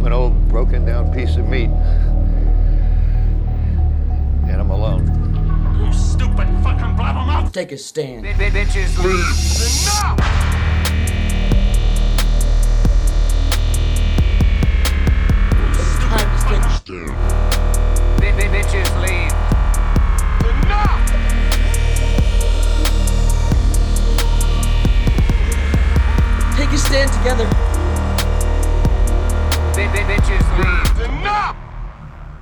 I'm an old, broken down piece of meat. And I'm alone. You stupid fucking blabbermouth! Take a stand. Bitches leave. Enough! Take a stand. Bitches leave. Enough! Take a stand together. Bitches leave. Enough!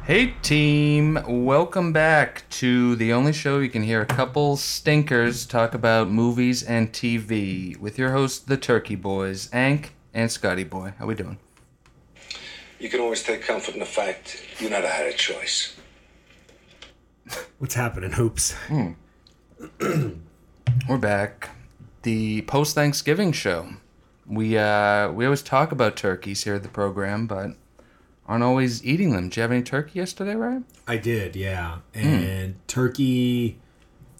Hey team, welcome back to the only show you can hear a couple stinkers talk about movies and TV with your hosts, the Turkey Boys, Ank and Scotty Boy. How we doing? You can always take comfort in the fact you never had a choice. What's happening, hoops? Hmm. We're back. The post Thanksgiving show. We uh we always talk about turkeys here at the program, but aren't always eating them. Did you have any turkey yesterday, right? I did, yeah. And turkey,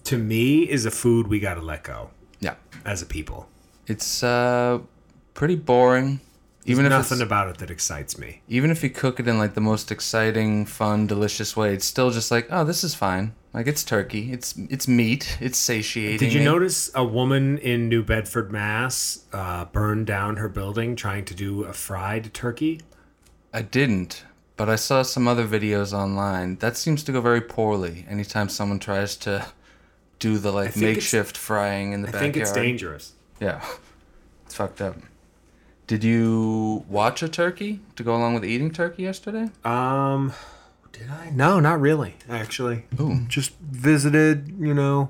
to me, is a food we got to let go Yeah. as a people. It's uh pretty boring. Even if Nothing about it that excites me. even if you cook it in like the most exciting, fun, delicious way, it's still just like, oh, this is fine. Like it's turkey. It's it's meat. It's satiating. Did you notice a woman in New Bedford, Mass, uh, burned down her building trying to do a fried turkey? I didn't, but I saw some other videos online. That seems to go very poorly. Anytime someone tries to do the like makeshift frying in the I backyard. think it's dangerous. Yeah, it's fucked up. Did you watch a turkey to go along with eating turkey yesterday? Um, did I? No, not really. Actually, just visited. You know,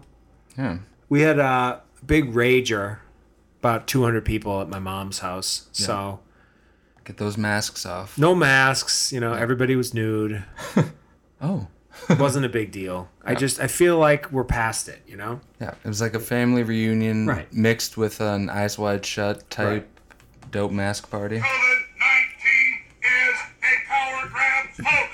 Yeah. we had a big rager, about 200 people at my mom's house. So Get those masks off. no masks. You know, everybody was nude. Oh. It wasn't a big deal. I just I feel like we're past it. You know. Yeah, it was like a family reunion Right. mixed with an eyes wide shut type dope mask party. COVID 19 is a power grab hoax!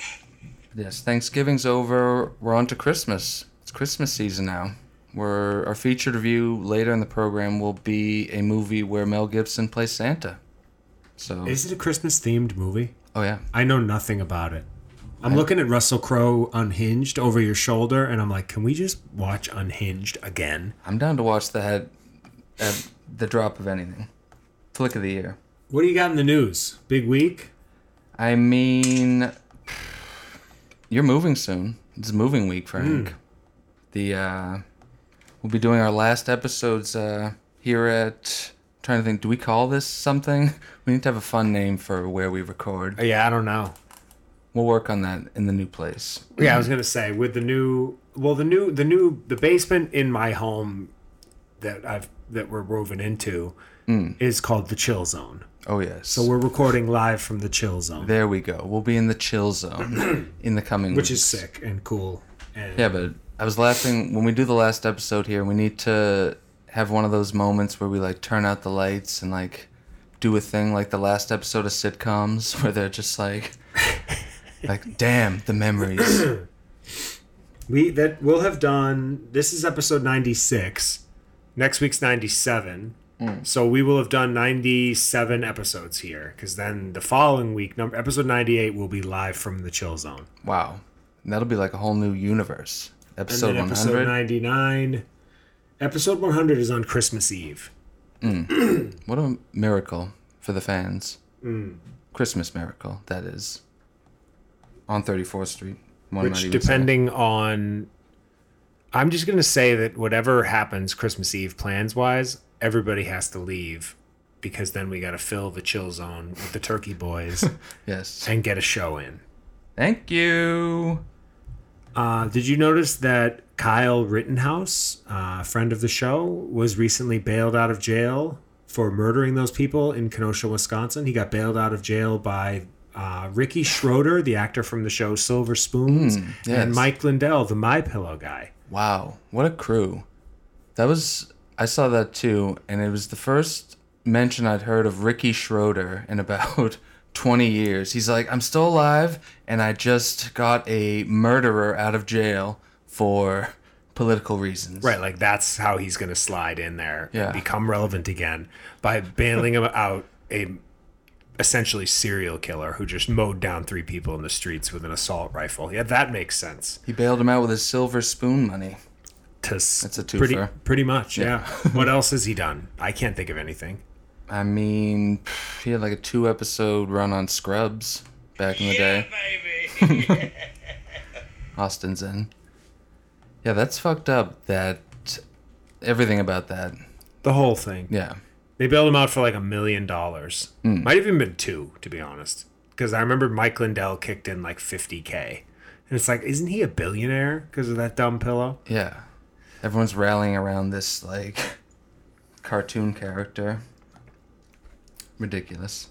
Yes, Thanksgiving's over. We're on to Christmas. It's Christmas season now. We're, our featured review later in the program will be a movie where Mel Gibson plays Santa. So, Is it a Christmas themed movie? oh yeah, I know nothing about it. I'm looking at Russell Crowe Unhinged over your shoulder, and I'm like, can we just watch Unhinged again? I'm down to watch that at the drop of anything. Flick of the year. What do you got in the news? Big week? I mean, you're moving soon. It's moving week, Frank. The uh, we'll be doing our last episodes uh, here at. Trying to think, do we call this something? We need to have a fun name for where we record. Oh, yeah, I don't know. We'll work on that in the new place. Yeah, I was gonna say with the new, well, the new, the new, the basement in my home that I've that we're woven into is called the Chill Zone. Oh yes. So we're recording live from the Chill Zone, there we go. We'll be in the chill zone in the coming which is sick and cool. And Yeah, but I was laughing when we do the last episode here. We need to have one of those moments where we like turn out the lights and like do a thing like the last episode of sitcoms where they're just like, like, damn, the memories. we that we'll have done. This is episode 96. Next week's 97. So we will have done 97 episodes here because then the following week, number episode 98 will be live from the Chill Zone. Wow, And that'll be like a whole new universe. Episode then one episode hundred. 99. Episode 100 is on Christmas Eve. What a miracle for the fans. Mm. Christmas miracle that is. On Thirty Fourth Street. One Which, depending on. I'm just going to say that whatever happens Christmas Eve plans wise, everybody has to leave because then we got to fill the chill zone with the turkey boys Yes. and get a show in. Thank you. Uh, did you notice that Kyle Rittenhouse, uh, friend of the show, was recently bailed out of jail for murdering those people in Kenosha, Wisconsin? He got bailed out of jail by uh, Ricky Schroder, the actor from the show Silver Spoons, yes. and Mike Lindell, the My Pillow guy. Wow, what a crew. That was I saw that too, and it was the first mention I'd heard of Ricky Schroder in about 20 years. He's like, I'm still alive, and I just got a murderer out of jail for political reasons. Right, like that's how he's going to slide in there Yeah. and become relevant again by bailing him out a essentially serial killer who just mowed down three people in the streets with an assault rifle. Yeah, that makes sense. He bailed him out with his silver spoon money. That's That's a pretty, twofer. pretty much. Yeah. what else has he done? I can't think of anything. I mean, he had like a two episode run on Scrubs back in the day. baby. Austin's in. Yeah, that's fucked up. That everything about that. The whole thing. Yeah. They bailed him out for like a million dollars. Mm. Might have even been two, to be honest. Because I remember Mike Lindell kicked in like 50K. And it's like, isn't he a billionaire because of that dumb pillow? Yeah. Everyone's rallying around this like cartoon character. Ridiculous.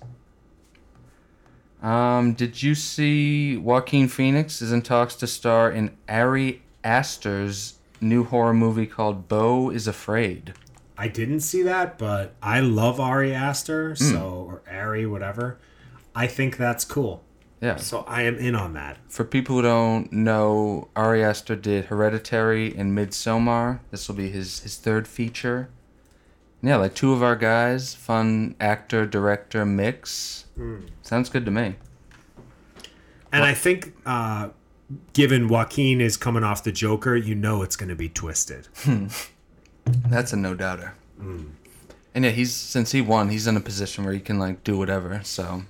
Um, did you see Joaquin Phoenix is in talks to star in Ari Aster's new horror movie called Beau is Afraid? I didn't see that, but I love Ari Aster, so or Ari, whatever. I think that's cool. Yeah. So I am in on that. For people who don't know, Ari Aster did Hereditary and Midsommar. This will be his, his third feature. And yeah, like two of our guys, fun actor director mix. Sounds good to me. And I think, uh, given Joaquin is coming off the Joker, you know it's going to be twisted. That's a no doubter. And yeah, he's since he won, he's in a position where he can like do whatever. So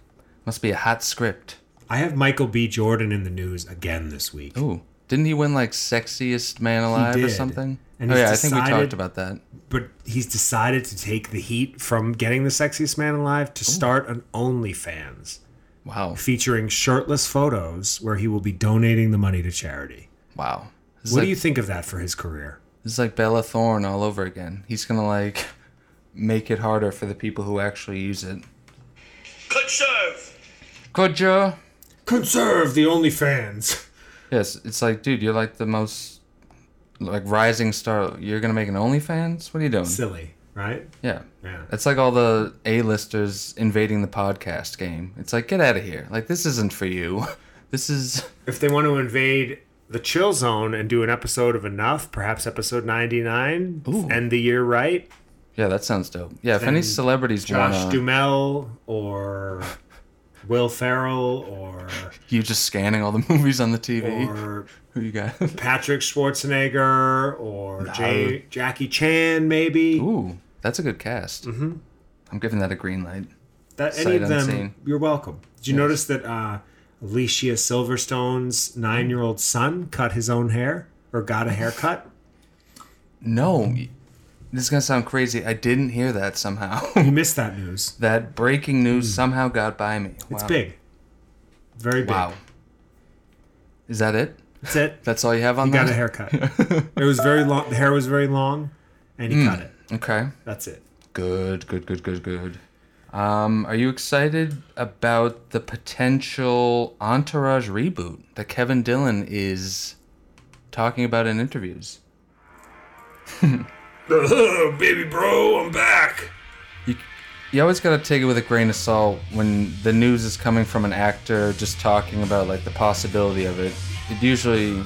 must be a hot script. I have Michael B. Jordan in the news again this week. Ooh, didn't he win like sexiest man alive or did. something? And oh he's yeah, I think we decided- talked about that. But he's decided to take the heat from getting the sexiest man alive to start an OnlyFans Wow, featuring shirtless photos where he will be donating the money to charity. wow. This What like, do you think of that for his career? This is like Bella Thorne all over again. He's gonna like make it harder for the people who actually use it. Conserve. Could you? Conserve the OnlyFans. Yes, it's like, dude, you're like the most like rising star. You're gonna make an OnlyFans? What are you doing? Silly, right? Yeah. Yeah. It's like all the A-listers invading the podcast game. It's like, get out of here. Like, this isn't for you. This is. If they want to invade the chill zone and do an episode of Enough, perhaps episode 99, Ooh. end the year right, Yeah, that sounds dope. Yeah, if any celebrities Josh wanna, Duhamel or Will Ferrell or you just scanning all the movies on the TV. or Who you got? Patrick Schwarzenegger or Jay, Jackie Chan maybe. Ooh, that's a good cast. Mm-hmm. I'm giving that a green light. that any sight of them, unseen. you're welcome. Did you notice that uh, Alicia Silverstone's nine-year-old son cut his own hair or got a haircut? No, this is gonna sound crazy. I didn't hear that somehow. You missed that news. that breaking news somehow got by me. It's big, very big. Wow. Is that it? That's it. That's all you have on He got a haircut. it was very long. The hair was very long, and he cut it. Okay. That's it. Good, good, good, good, good. Um, are you excited about the potential Entourage reboot that Kevin Dillon is talking about in interviews? Oh, baby bro, I'm back. You always gotta take it with a grain of salt when the news is coming from an actor just talking about like the possibility of it. It usually,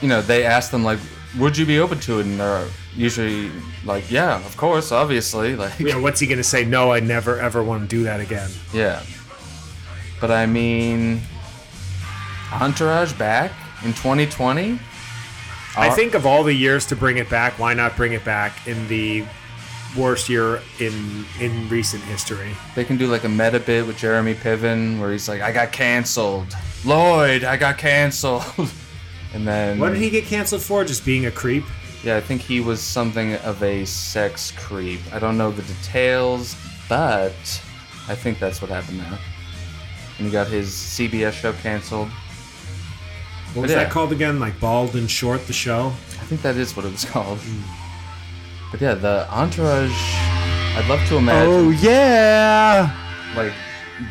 you know, they ask them like, "Would you be open to it?" and they're usually like, "Yeah, of course, obviously." Like, Yeah, what's he gonna say? No, I never ever want to do that again. Yeah. But I mean, Entourage back in 2020? I think of all the years to bring it back, why not bring it back in the worst year in in recent history? They can do like a meta bit with Jeremy Piven where he's like, I got canceled. Lloyd, I got canceled. and then. What did he get canceled for? Just being a creep? Yeah, I think he was something of a sex creep. I don't know the details, but I think that's what happened there. And he got his CBS show canceled. What was Yeah. that called again? Like Bald and Short, the show? I think that is what it was called. Hmm. But yeah, the entourage. I'd love to imagine, Oh, yeah! like,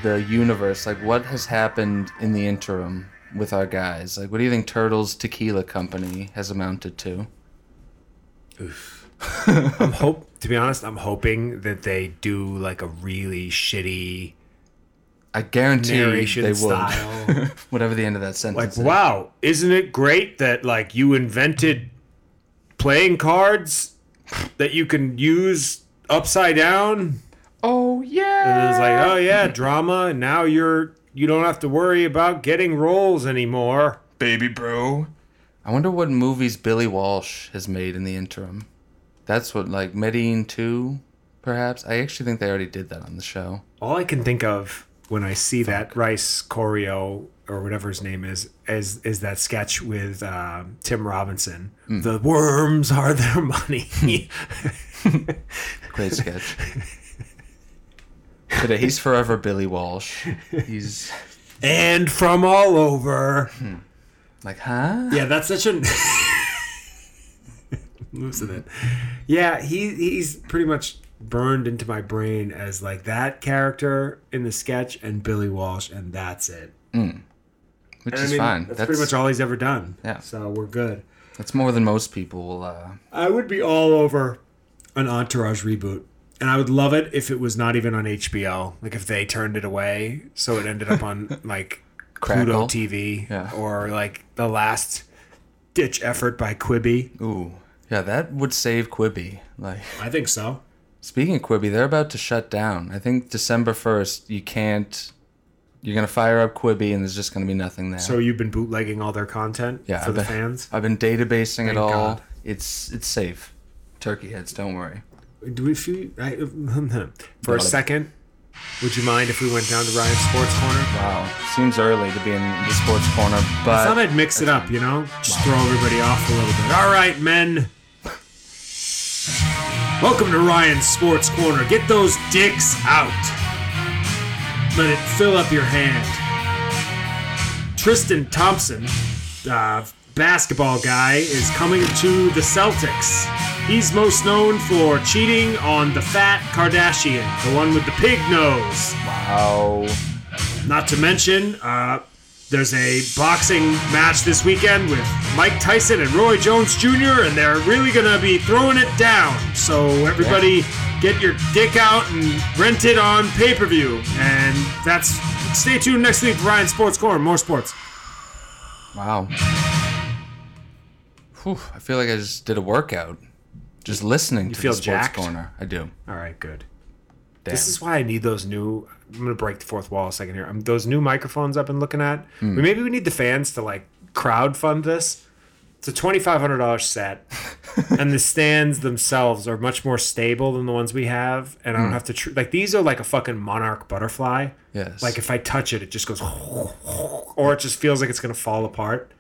the universe. Like, what has happened in the interim with our guys? Like, what do you think Turtles Tequila Company has amounted to? Oof. I'm hope to be honest, I'm hoping that they do like a really shitty I guarantee narration they would. style. Whatever the end of that like, sentence is. wow, isn't it great that like you invented playing cards that you can use upside down? Oh yeah. And it's like, oh yeah, drama, and now you're you don't have to worry about getting roles anymore. baby bro. I wonder what movies Billy Walsh has made in the interim. That's what like Medellin 2 perhaps. I actually think they already did that on the show. All I can think of when I see that Rhys Coiro or whatever his name is is is that sketch with um Tim Robinson. The worms are their money. Great sketch. Today he's forever Billy Walsh. He's and from all over. like, huh? Yeah, that's such a moves with it. Yeah, he he's pretty much burned into my brain as like that character in the sketch and Billy Walsh, and that's it. Which And I is mean, fine. That's, That's pretty much all he's ever done. Yeah. So we're good. that's more than most people will. Uh, I would be all over an Entourage reboot. And I would love it if it was not even on HBO. Like if they turned it away, so it ended up on like Pluto TV Yeah. or like the last ditch effort by Quibi. ooh, yeah, that would save Quibi. Like, I think so. Speaking of Quibi, they're about to shut down. I think December first. You can't. You're gonna fire up Quibi, and there's just gonna be nothing there. So you've been bootlegging all their content yeah, for I've the been, fans. I've been databasing Thank it all. God. It's it's safe. Turkey heads, don't worry. Do we feel I, for a second? Would you mind if we went down to Ryan's Sports Corner? Wow, seems early to be in the sports corner, but I thought I'd mix it up, you know, just throw everybody off a little bit. All right, men. Welcome to Ryan's Sports Corner. Get those dicks out. Let it fill up your hand. Tristan Thompson, uh, basketball guy, is coming to the Celtics. He's most known for cheating on the fat Kardashian, the one with the pig nose. wow. Not to mention, uh, there's a boxing match this weekend with Mike Tyson and Roy Jones Jr., and they're really gonna be throwing it down. So everybody, get your dick out and rent it on pay-per-view. And that's stay tuned next week for Ryan Sports Corner. More sports. Wow. Whew, I feel like I just did a workout. Just listening to feel the sports jacked? corner. I do. All right, good. Damn. This is why I need those new. I'm gonna break the fourth wall a second here. Um, those new microphones I've been looking at. Maybe we need the fans to like crowd fund this. It's a twenty five hundred dollars set, and the stands themselves are much more stable than the ones we have. And I don't have to tr- like these are like a fucking monarch butterfly. Yes. Like if I touch it, it just goes, or it just feels like it's gonna fall apart.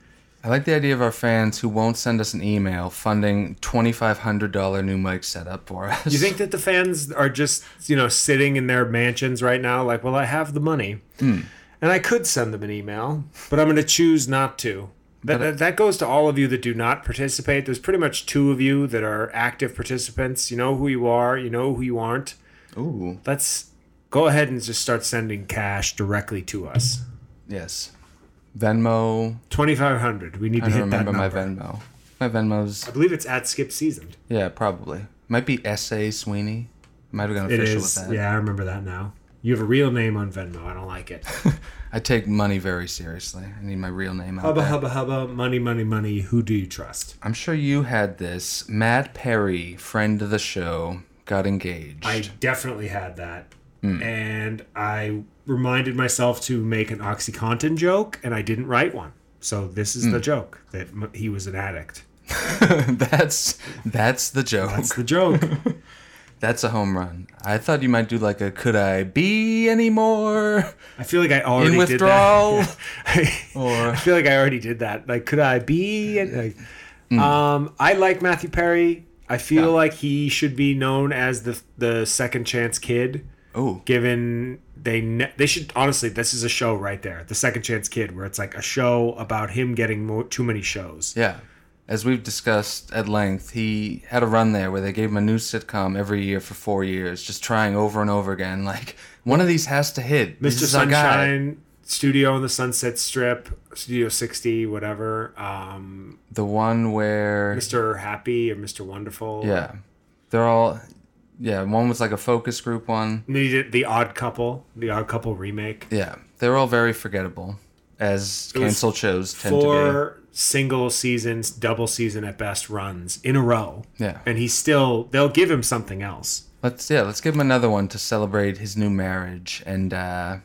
I like the idea of our fans who won't send us an email funding twenty five hundred dollar new mic setup for us. You think that the fans are just, you know, sitting in their mansions right now, like, well, I have the money, hmm. and I could send them an email, but I'm going to choose not to. That, that, that goes to all of you that do not participate. There's pretty much two of you that are active participants. You know who you are, you know who you aren't. Ooh. Let's go ahead and just start sending cash directly to us. Yes. Venmo. 2500 We need I to hit that I remember my number. Venmo. My Venmo's I believe it's at Skip Seasoned. yeah, probably. Might be S.A. Sweeney. Might have gone It official is. with that. Yeah, I remember that now. You have a real name on Venmo. I don't like it. I take money very seriously. I need my real name out Hubba there. hubba hubba, money, money, money. Who do you trust? I'm sure you had this. Matt Perry, friend of the show, got engaged. I definitely had that. Hmm. And I reminded myself to make an Oxycontin joke, and I didn't write one. So this is the joke that m- he was an addict. that's that's the joke. That's the joke. That's a home run. I thought you might do like a could I be anymore? I feel like I already In did withdrawal? that. I Or feel like I already did that. Like, could I be? Like, Hmm. um, I like Matthew Perry. I feel Yeah. like he should be known as the the second chance kid. oh, given they ne- they should honestly this is a show right there the second chance kid where it's like a show about him getting more, too many shows yeah. As we've discussed at length, he had a run there where they gave him a new sitcom every year for four years, just trying over and over again. Like one of these has to hit. Mr is our guy. sunshine studio on the sunset strip studio 60 whatever um The one where mr happy or mr wonderful yeah, they're all yeah. One was like a focus group one. he did the odd couple the odd couple remake Yeah, they were all very forgettable, as was canceled shows tend to four single seasons double season at best runs in a row Yeah. and he's still they'll give him something else Let's yeah, let's give him another one to celebrate his new marriage and uh,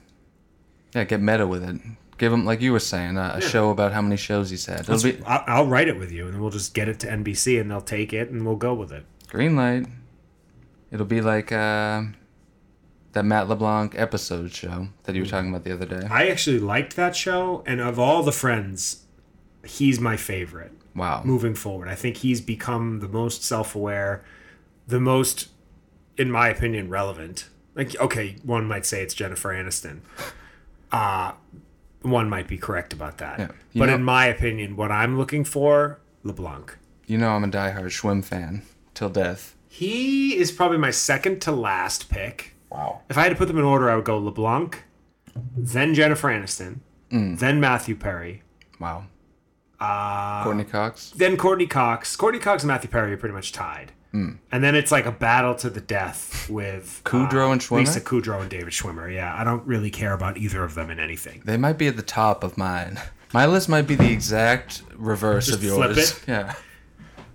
yeah, get meta with it. Give him like you were saying a, a show about how many shows he's had. Be I'll, I'll write it with you, and then we'll just get it to NBC, and they'll take it, and we'll go with it. green light. It'll be like uh, that Matt LeBlanc episode show that you were talking about the other day. I actually liked that show, and of all the friends, he's my favorite. Wow. moving forward. I think he's become the most self-aware, the most, in my opinion, relevant. Like, okay, one might say it's Jennifer Aniston. Uh one might be correct about that. Yeah. But know- in my opinion, what I'm looking for, LeBlanc. You know I'm a diehard Schwim fan till death. He is probably my second to last pick. Wow. If I had to put them in order, I would go LeBlanc, then Jennifer Aniston, Mm. then Matthew Perry, Wow. Uh, Courteney Cox. then Courteney Cox. Courteney Cox and Matthew Perry are pretty much tied. And then it's like a battle to the death with Kudrow uh, and Schwimmer? Lisa Kudrow and David Schwimmer. Yeah, I don't really care about either of them in anything. They might be at the top of mine. My list might be the exact reverse Just of yours. flip it? Yeah.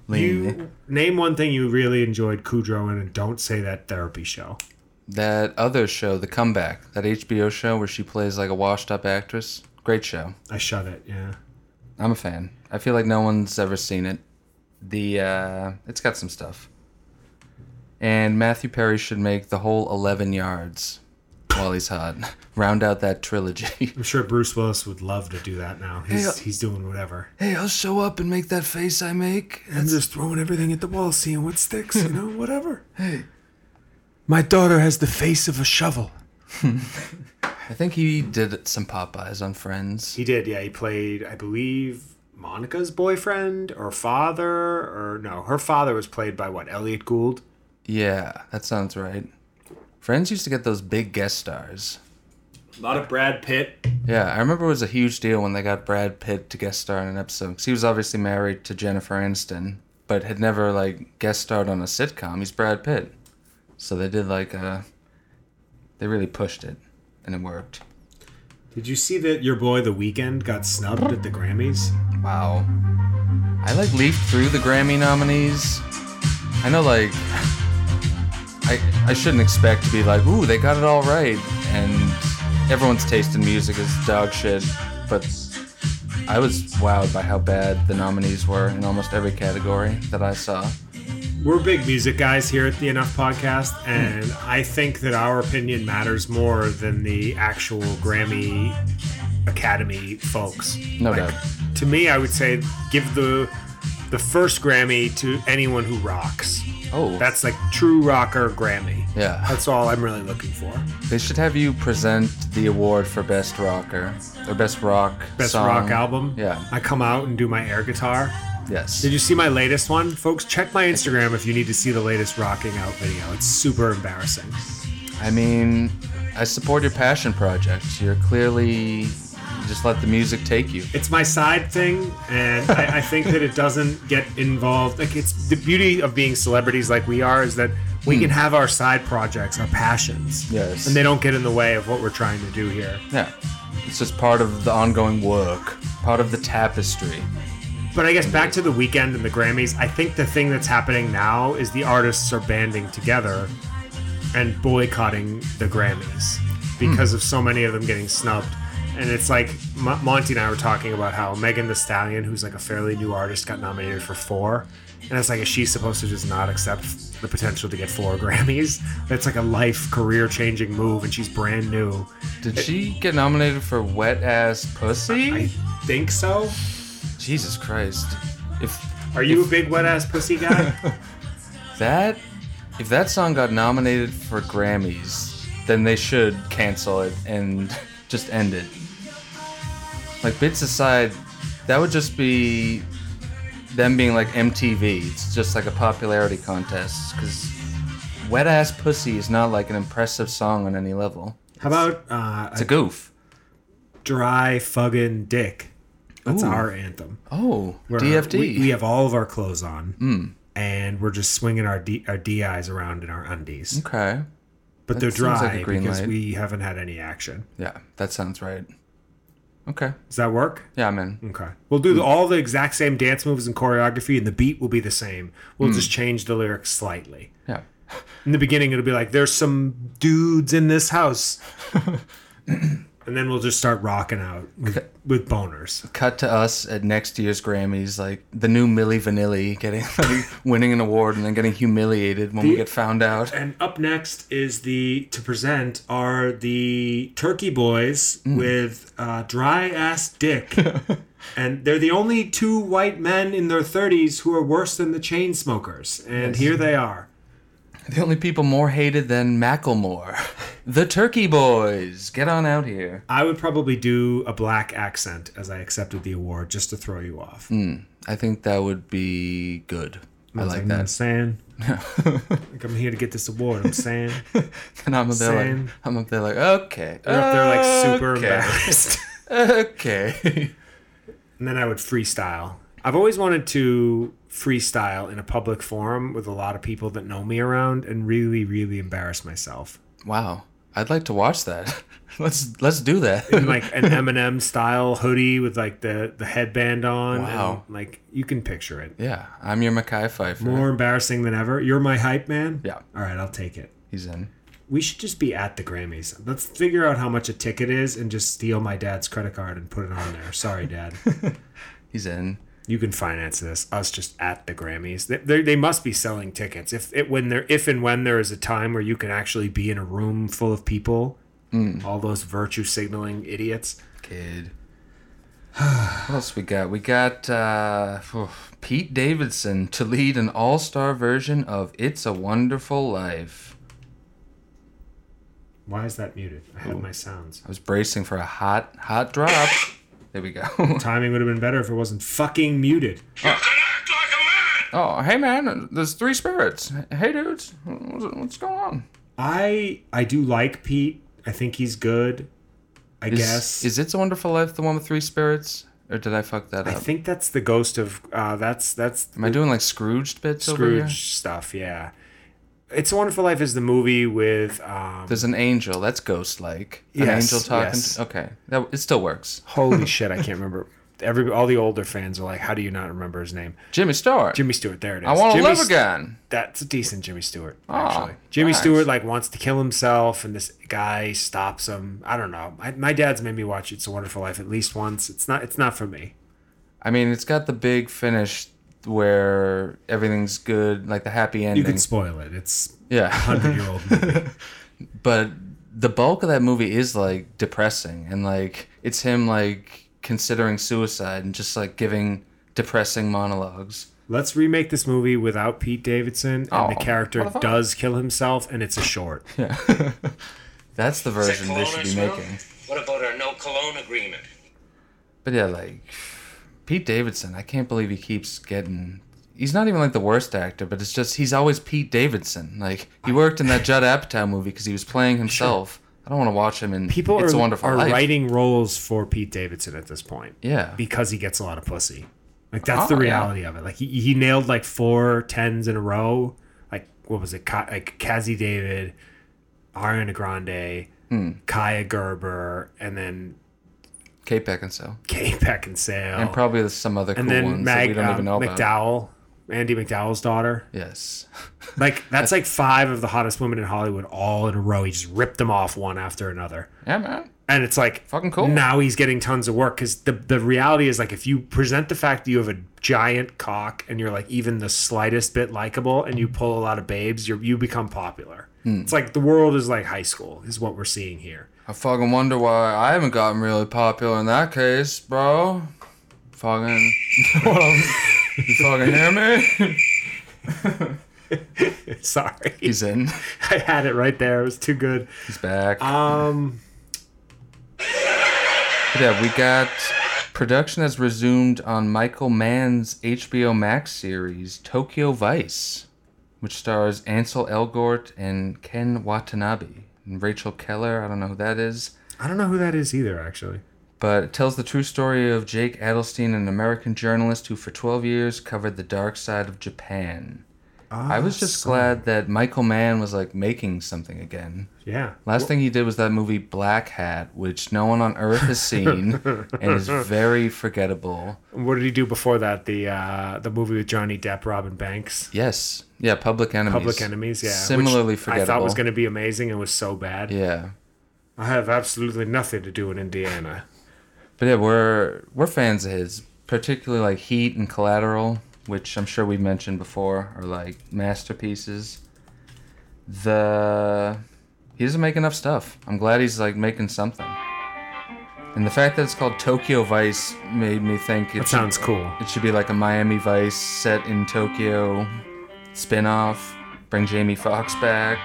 Lean. You name one thing you really enjoyed Kudrow in, and don't say that therapy show. That other show, The Comeback, that HBO show where she plays like a washed up actress. Great show. I shut it. Yeah, I'm a fan. I feel like no one's ever seen it. The uh it's got some stuff. And Matthew Perry should make the whole 11 yards while he's hot. Round out that trilogy. I'm sure Bruce Willis would love to do that now. He's Hey, uh, he's doing whatever. hey, I'll show up and make that face I make. I'm just throwing everything at the wall, seeing what sticks. You know, whatever. Hey, my daughter has the face of a shovel. I think he did some Popeyes on Friends. He did, yeah. He played, I believe, Monica's boyfriend or father, or no, her father was played by what? Elliott Gould. Yeah, that sounds right. Friends used to get those big guest stars. A lot of Brad Pitt. Yeah, I remember it was a huge deal when they got Brad Pitt to guest star in an episode. Because he was obviously married to Jennifer Aniston, but had never like guest starred on a sitcom. He's Brad Pitt, so they did like a. They really pushed it, and it worked. Did you see that your boy The Weeknd got snubbed at the Grammys? Wow. I like leafed through the Grammy nominees. I know like I I shouldn't expect to be like, ooh, they got it all right and everyone's taste in music is dog shit, but I was wowed by how bad the nominees were in almost every category that I saw. We're big music guys here at the Enough Podcast, and I think that our opinion matters more than the actual Grammy Academy folks. No doubt. To me, I would say give the the first Grammy to anyone who rocks. Oh, That's like true rocker Grammy. yeah. That's all I'm really looking for. They should have you present the award for best rocker or best rock Best song. rock album. Yeah. I come out and do my air guitar. Yes. Did you see my latest one? Folks, check my Instagram if you need to see the latest rocking out video. It's super embarrassing. I mean, I support your passion project. You're clearly just let the music take you. It's my side thing, and I, I think that it doesn't get involved. Like, it's the beauty of being celebrities like we are is that we hmm. can have our side projects, our passions. Yes. And they don't get in the way of what we're trying to do here. Yeah. It's just part of the ongoing work, part of the tapestry. But I guess back to the Weeknd and the Grammys, I think the thing that's happening now is the artists are banding together and boycotting the Grammys because hmm. of so many of them getting snubbed. And it's like M- Monty and I were talking about how Megan Thee Stallion, who's like a fairly new artist, got nominated for four. And it's like, is she supposed to just not accept the potential to get four Grammys? That's like a life, career changing move, and she's brand new. Did she get nominated for Wet Ass Pussy? I think so. Jesus Christ. If Are you a big wet ass pussy guy? that if that song got nominated for Grammys, then they should cancel it and just end it. Like bits aside, that would just be them being like MTV. It's just like a popularity contest because Wet Ass Pussy is not like an impressive song on any level. How about uh, It's a goof. dry fucking dick. That's Ooh. our anthem. Oh, Where DFD. We, we have all of our clothes on, and we're just swinging our D, our DIs around in our undies. okay. But That they're like dry green because light. we haven't had any action. Yeah, that sounds right. Okay. Does that work? Yeah, I'm in. Okay. We'll do the, all the exact same dance moves and choreography, and the beat will be the same. We'll just hmm. change the lyrics slightly. Yeah. In the beginning, it'll be like, "There's some dudes in this house," and then we'll just start rocking out with, with boners. Cut to us at next year's Grammys, like the new Milli Vanilli getting like, winning an award and then getting humiliated when we get found out. And up next is the to present are the Turkey Boys with uh, dry ass dick, and they're the only two white men in their thirties who are worse than the Chainsmokers. And here they are. The only people more hated than Macklemore. The Turkey Boys. Get on out here. I would probably do a black accent as I accepted the award just to throw you off. Hmm. I think that would be good. I like that. I'm saying. like I'm here to get this award. I'm saying. And I'm up there Same. like, I'm up there like, okay. You're up there like super okay, embarrassed. Okay. and then I would freestyle. I've always wanted to freestyle in a public forum with a lot of people that know me around and really, really embarrass myself. wow. I'd like to watch that. let's let's do that. In like an Eminem style hoodie with like the, the headband on. Wow. And like you can picture it. yeah, I'm your Mekhi Phifer. More embarrassing than ever. You're my hype man? Yeah. All right, I'll take it. He's in. We should just be at the Grammys. Let's figure out how much a ticket is and just steal my dad's credit card and put it on there. Sorry, dad. He's in. You can finance this. Us just at the Grammys. They, they, they must be selling tickets. If it when there if and when there is a time where you can actually be in a room full of people, all those virtue signaling idiots. Kid. what else we got? We got uh, Pete Davidson to lead an all-star version of "It's a Wonderful Life." Why is that muted? I had my sounds. I was bracing for a hot, hot drop. There we go. Timing would have been better if it wasn't fucking muted. You like oh, hey man, there's three spirits. Hey dudes, what's, what's going on? I I do like Pete. I think he's good. I Is, guess. is "It's a Wonderful Life" the one with three spirits, or did I fuck that up? I think that's the ghost of uh that's that's Am I doing like Scrooged bits over here? Scrooge stuff, yeah. It's a Wonderful Life is the movie with um There's an angel. That's ghost-like. An Yes, angel talking. yes. Okay, that it still works. holy shit, I can't remember. Every all the older fans are like, how do you not remember his name? Jimmy Stewart. Jimmy Stewart. There it is. I want to live again. That's a decent Jimmy Stewart, Oh, actually. Jimmy nice. Stewart like wants to kill himself, and this guy stops him. I don't know. I, my dad's made me watch It's a Wonderful Life at least once. It's not. It's not for me. I mean, it's got the big finish where everything's good, like the happy ending. You can spoil it. It's yeah, hundred year old movie. but the bulk of that movie is like depressing, and like it's him like considering suicide and just like giving depressing monologues. Let's remake this movie without Pete Davidson, and Oh, the character what the fuck? does kill himself, and it's a short. Yeah, That's the version they should be making. What about our no cologne agreement? But yeah, like Pete Davidson, I can't believe he keeps getting. He's not even like the worst actor, but it's just he's always Pete Davidson. Like he worked in that Judd Apatow movie because he was playing himself. I don't want to watch him in People It's are, a Wonderful are Life. writing roles for Pete Davidson at this point. Yeah. because he gets a lot of pussy. Like that's Oh, the yeah. reality of it. Like he, he nailed like four tens in a row. Like what was it? Ka- like Cazzie David, Ariana Grande, Hmm. Kaia Gerber, and then Kate Beckinsale, Kate Beckinsale, and probably some other cool and then ones that we don't uh, even know about. MacDowell, Andie MacDowell's daughter. Yes. Like that's like five of the hottest women in Hollywood all in a row. He just ripped them off one after another. Yeah, man. And it's like Fucking cool. Now he's getting tons of work because the the reality is like if you present the fact that you have a giant cock and you're like even the slightest bit likable and you pull a lot of babes, you you become popular. Hmm. It's like the world is like high school is what we're seeing here. I fucking wonder why I haven't gotten really popular in that case, bro. Fucking. you fucking hear me? Sorry, He's in. I had it right there. It was too good. He's back. Um, yeah, we got production has resumed on Michael Mann's HBO Max series Tokyo Vice, which stars Ansel Elgort and Ken Watanabe and Rachel Keller. I don't know who that is, I don't know who that is either. Actually, but it tells the true story of Jake Adelstein, an American journalist who for 12 years covered the dark side of Japan. I was just glad that Michael Mann was like making something again. Yeah. Last thing he did was that movie Black Hat, which no one on earth has seen and is very forgettable. What did he do before that? The uh, the movie with Johnny Depp, Robin Banks, Yes. Yeah, Public Enemies. Public Enemies. Yeah. Similarly forgettable. I thought was going to be amazing and was so bad. Yeah. I have absolutely nothing to do in Indiana. But yeah, we're we're fans of his, particularly like Heat and Collateral, which I'm sure we've mentioned before, are like masterpieces. The he doesn't make enough stuff. I'm glad he's like making something. And the fact that it's called Tokyo Vice made me think it should, sounds cool. it should be like a Miami Vice set in Tokyo spin-off. Bring Jamie Foxx back.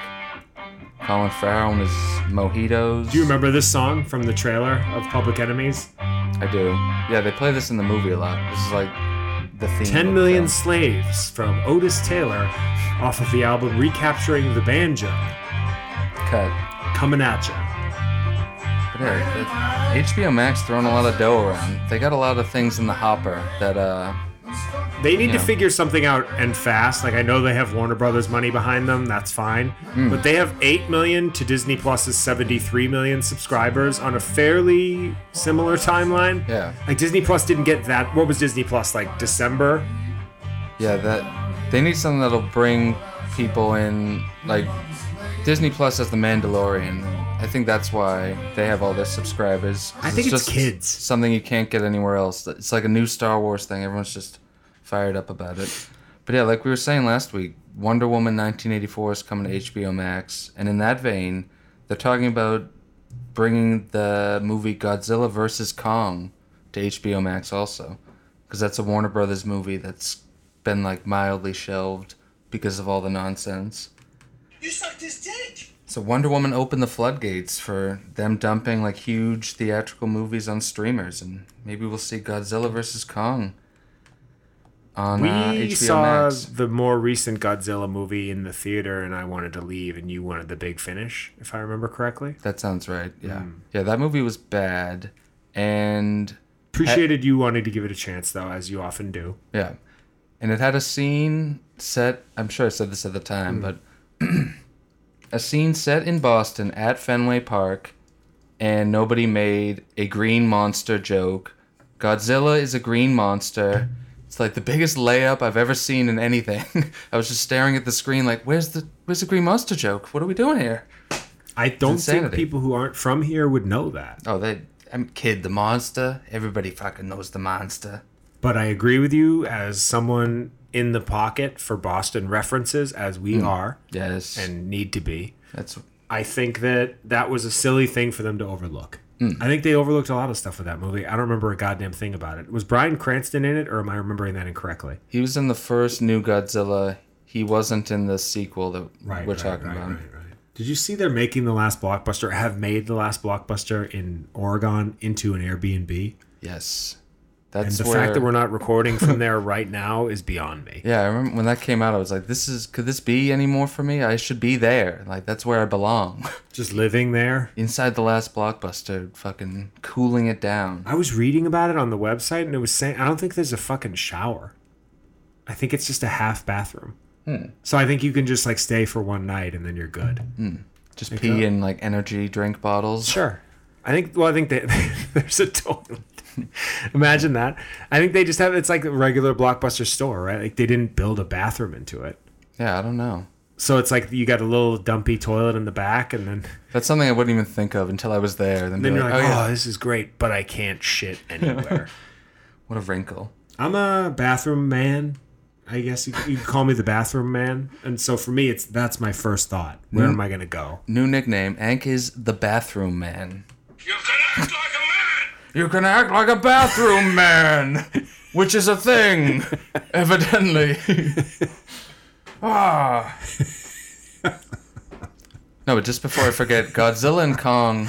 Colin Farrell and his mojitos. Do you remember this song from the trailer of Public Enemies? I do. Yeah, they play this in the movie a lot. This is like the theme. 10 of the Slaves from Otis Taylor off of the album Recapturing the Banjo. cut. Coming at ya. But yeah, HBO Max throwing a lot of dough around. They got a lot of things in the hopper that uh They need to figure something out and fast. Like I know they have Warner Brothers money behind them, that's fine. Hmm. But they have 8 million to Disney Plus's 73 million subscribers on a fairly similar timeline. yeah Like Disney Plus didn't get that. What was Disney Plus like December? yeah that they need something that'll bring people in like Disney Plus has the Mandalorian. I think that's why they have all their subscribers. I think it's just kids. Something you can't get anywhere else. It's like a new Star Wars thing. Everyone's just fired up about it. But yeah, like we were saying last week, Wonder Woman 1984 is coming to HBO Max, and in that vein, they're talking about bringing the movie Godzilla vs Kong to HBO Max also, because that's a Warner Brothers movie that's been like mildly shelved because of all the nonsense. You sucked his dick. So Wonder Woman opened the floodgates for them dumping like huge theatrical movies on streamers, and maybe we'll see Godzilla vs Kong on We uh, HBO saw Max. the more recent Godzilla movie in the theater, and I wanted to leave, and you wanted the big finish, if I remember correctly. That sounds right. Yeah, Hmm. yeah. That movie was bad, and Appreciated you wanting to give it a chance, though, as you often do. yeah, and it had a scene set. I'm sure I said this at the time, but a scene set in Boston at Fenway Park, and nobody made a green monster joke. Godzilla is a green monster. It's like the biggest layup I've ever seen in anything. I was just staring at the screen like, "Where's the Where's the green monster joke? What are we doing here?" I don't think people who aren't from here would know that. Oh, they. I'm kid the monster. Everybody fucking knows the monster. But I agree with you as someone in the pocket for Boston references, as we mm. are Yes, and need to be. that's I think that that was a silly thing for them to overlook. Mm. I think they overlooked a lot of stuff with that movie. I don't remember a goddamn thing about it. Was Bryan Cranston in it, or am I remembering that incorrectly? He was in the first new Godzilla. He wasn't in the sequel that we're talking about. Did you see they're making the last blockbuster, have made the last blockbuster in Oregon into an Airbnb? Yes, And the where. fact that we're not recording from there right now is beyond me. yeah, I remember when that came out. I was like, "This is could this be any more for me? I should be there. Like that's where I belong." Just living there. Inside the last blockbuster, fucking cooling it down. I was reading about it on the website and it was saying I don't think there's a fucking shower. I think it's just a half bathroom. Hmm. So I think you can just like stay for one night and then you're good. Hmm. Just pee in like energy drink bottles. Sure. I think well I think that there's a toilet. Imagine that. I think they just have it's like a regular blockbuster store, right? Like they didn't build a bathroom into it. Yeah, I don't know. So it's like you got a little dumpy toilet in the back and then That's something I wouldn't even think of until I was there. Then, then you're like, like, "Oh "Oh, yeah, this is great, but I can't shit anywhere." what a wrinkle." I'm a bathroom man. I guess you, you call me the bathroom man. And so for me, it's that's my first thought. Where am I gonna go? New nickname: Ank is the bathroom man. You can act like a man. You can act like a bathroom man, which is a thing, evidently. ah. No, but just before I forget, Godzilla and Kong,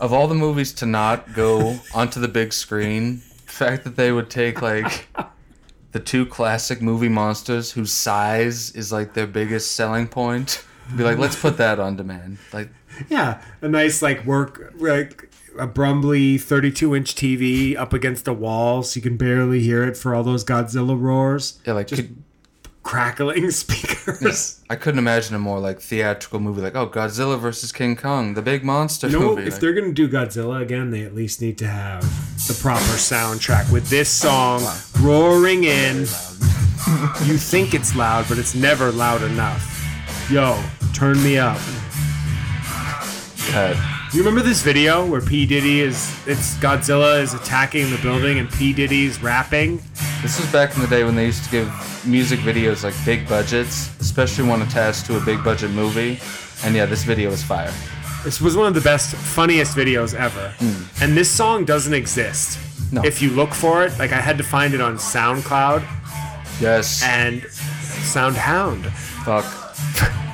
of all the movies to not go onto the big screen, the fact that they would take like the two classic movie monsters whose size is like their biggest selling point, be like, let's put that on demand. Like, Yeah, a nice like work like a Brumbly 32 inch TV up against a wall, so you can barely hear it for all those Godzilla roars. yeah, like Just could, crackling speakers. I couldn't imagine a more like theatrical movie, like oh Godzilla versus King Kong, the big monster You know, movie. if like- they're gonna do Godzilla again, they at least need to have the proper soundtrack with this song roaring in. You think it's loud, but it's never loud enough. Yo, turn me up. Cut. You remember this video where P Diddy is it's Godzilla is attacking the building and P Diddy's rapping? This was back in the day when they used to give music videos like big budgets, especially one attached to a big budget movie. And yeah, this video was fire. This was one of the best, funniest videos ever. Hmm. And this song doesn't exist. No. If you look for it, like I had to find it on SoundCloud Yes. and SoundHound. Fuck.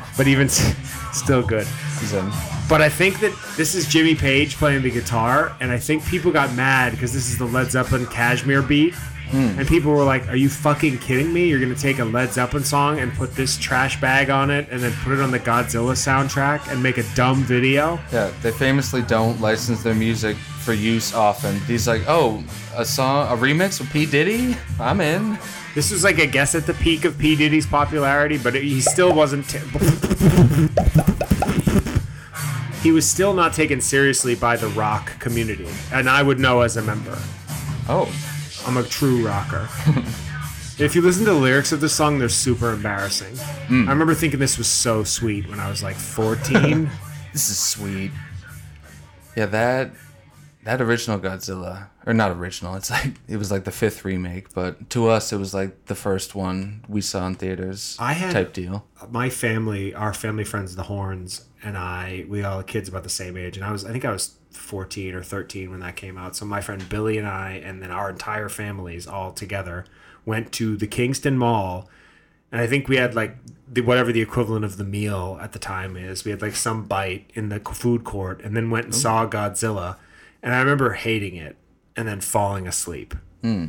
but even still good. He's in. But I think that this is Jimmy Page playing the guitar, and I think people got mad because this is the Led Zeppelin Kashmir beat. Hmm. And people were like, Are you fucking kidding me? You're gonna take a Led Zeppelin song and put this trash bag on it and then put it on the Godzilla soundtrack and make a dumb video? Yeah, they famously don't license their music for use often. He's like, oh, a song, a remix with P Diddy? I'm in. This was like, a guess, at the peak of P. Diddy's popularity, but he still wasn't. T- he was still not taken seriously by the rock community, and I would know as a member. Oh, I'm a true rocker. if you listen to the lyrics of the song, they're super embarrassing. Hmm. I remember thinking this was so sweet when I was like 14. this is sweet. Yeah, that that original Godzilla, or not original, it's like it was like the fifth remake, but to us it was like the first one we saw in theaters. I had- type deal. My family, our family friends, the Horns, and I, we all kids about the same age, and I was, I think I was 14 or 13 when that came out. So my friend Billy and I, and then our entire families all together, went to the Kingston Mall, and I think we had like the whatever the equivalent of the meal at the time is. We had like some bite in the food court, and then went and saw Godzilla, and I remember hating it and then falling asleep. Hmm.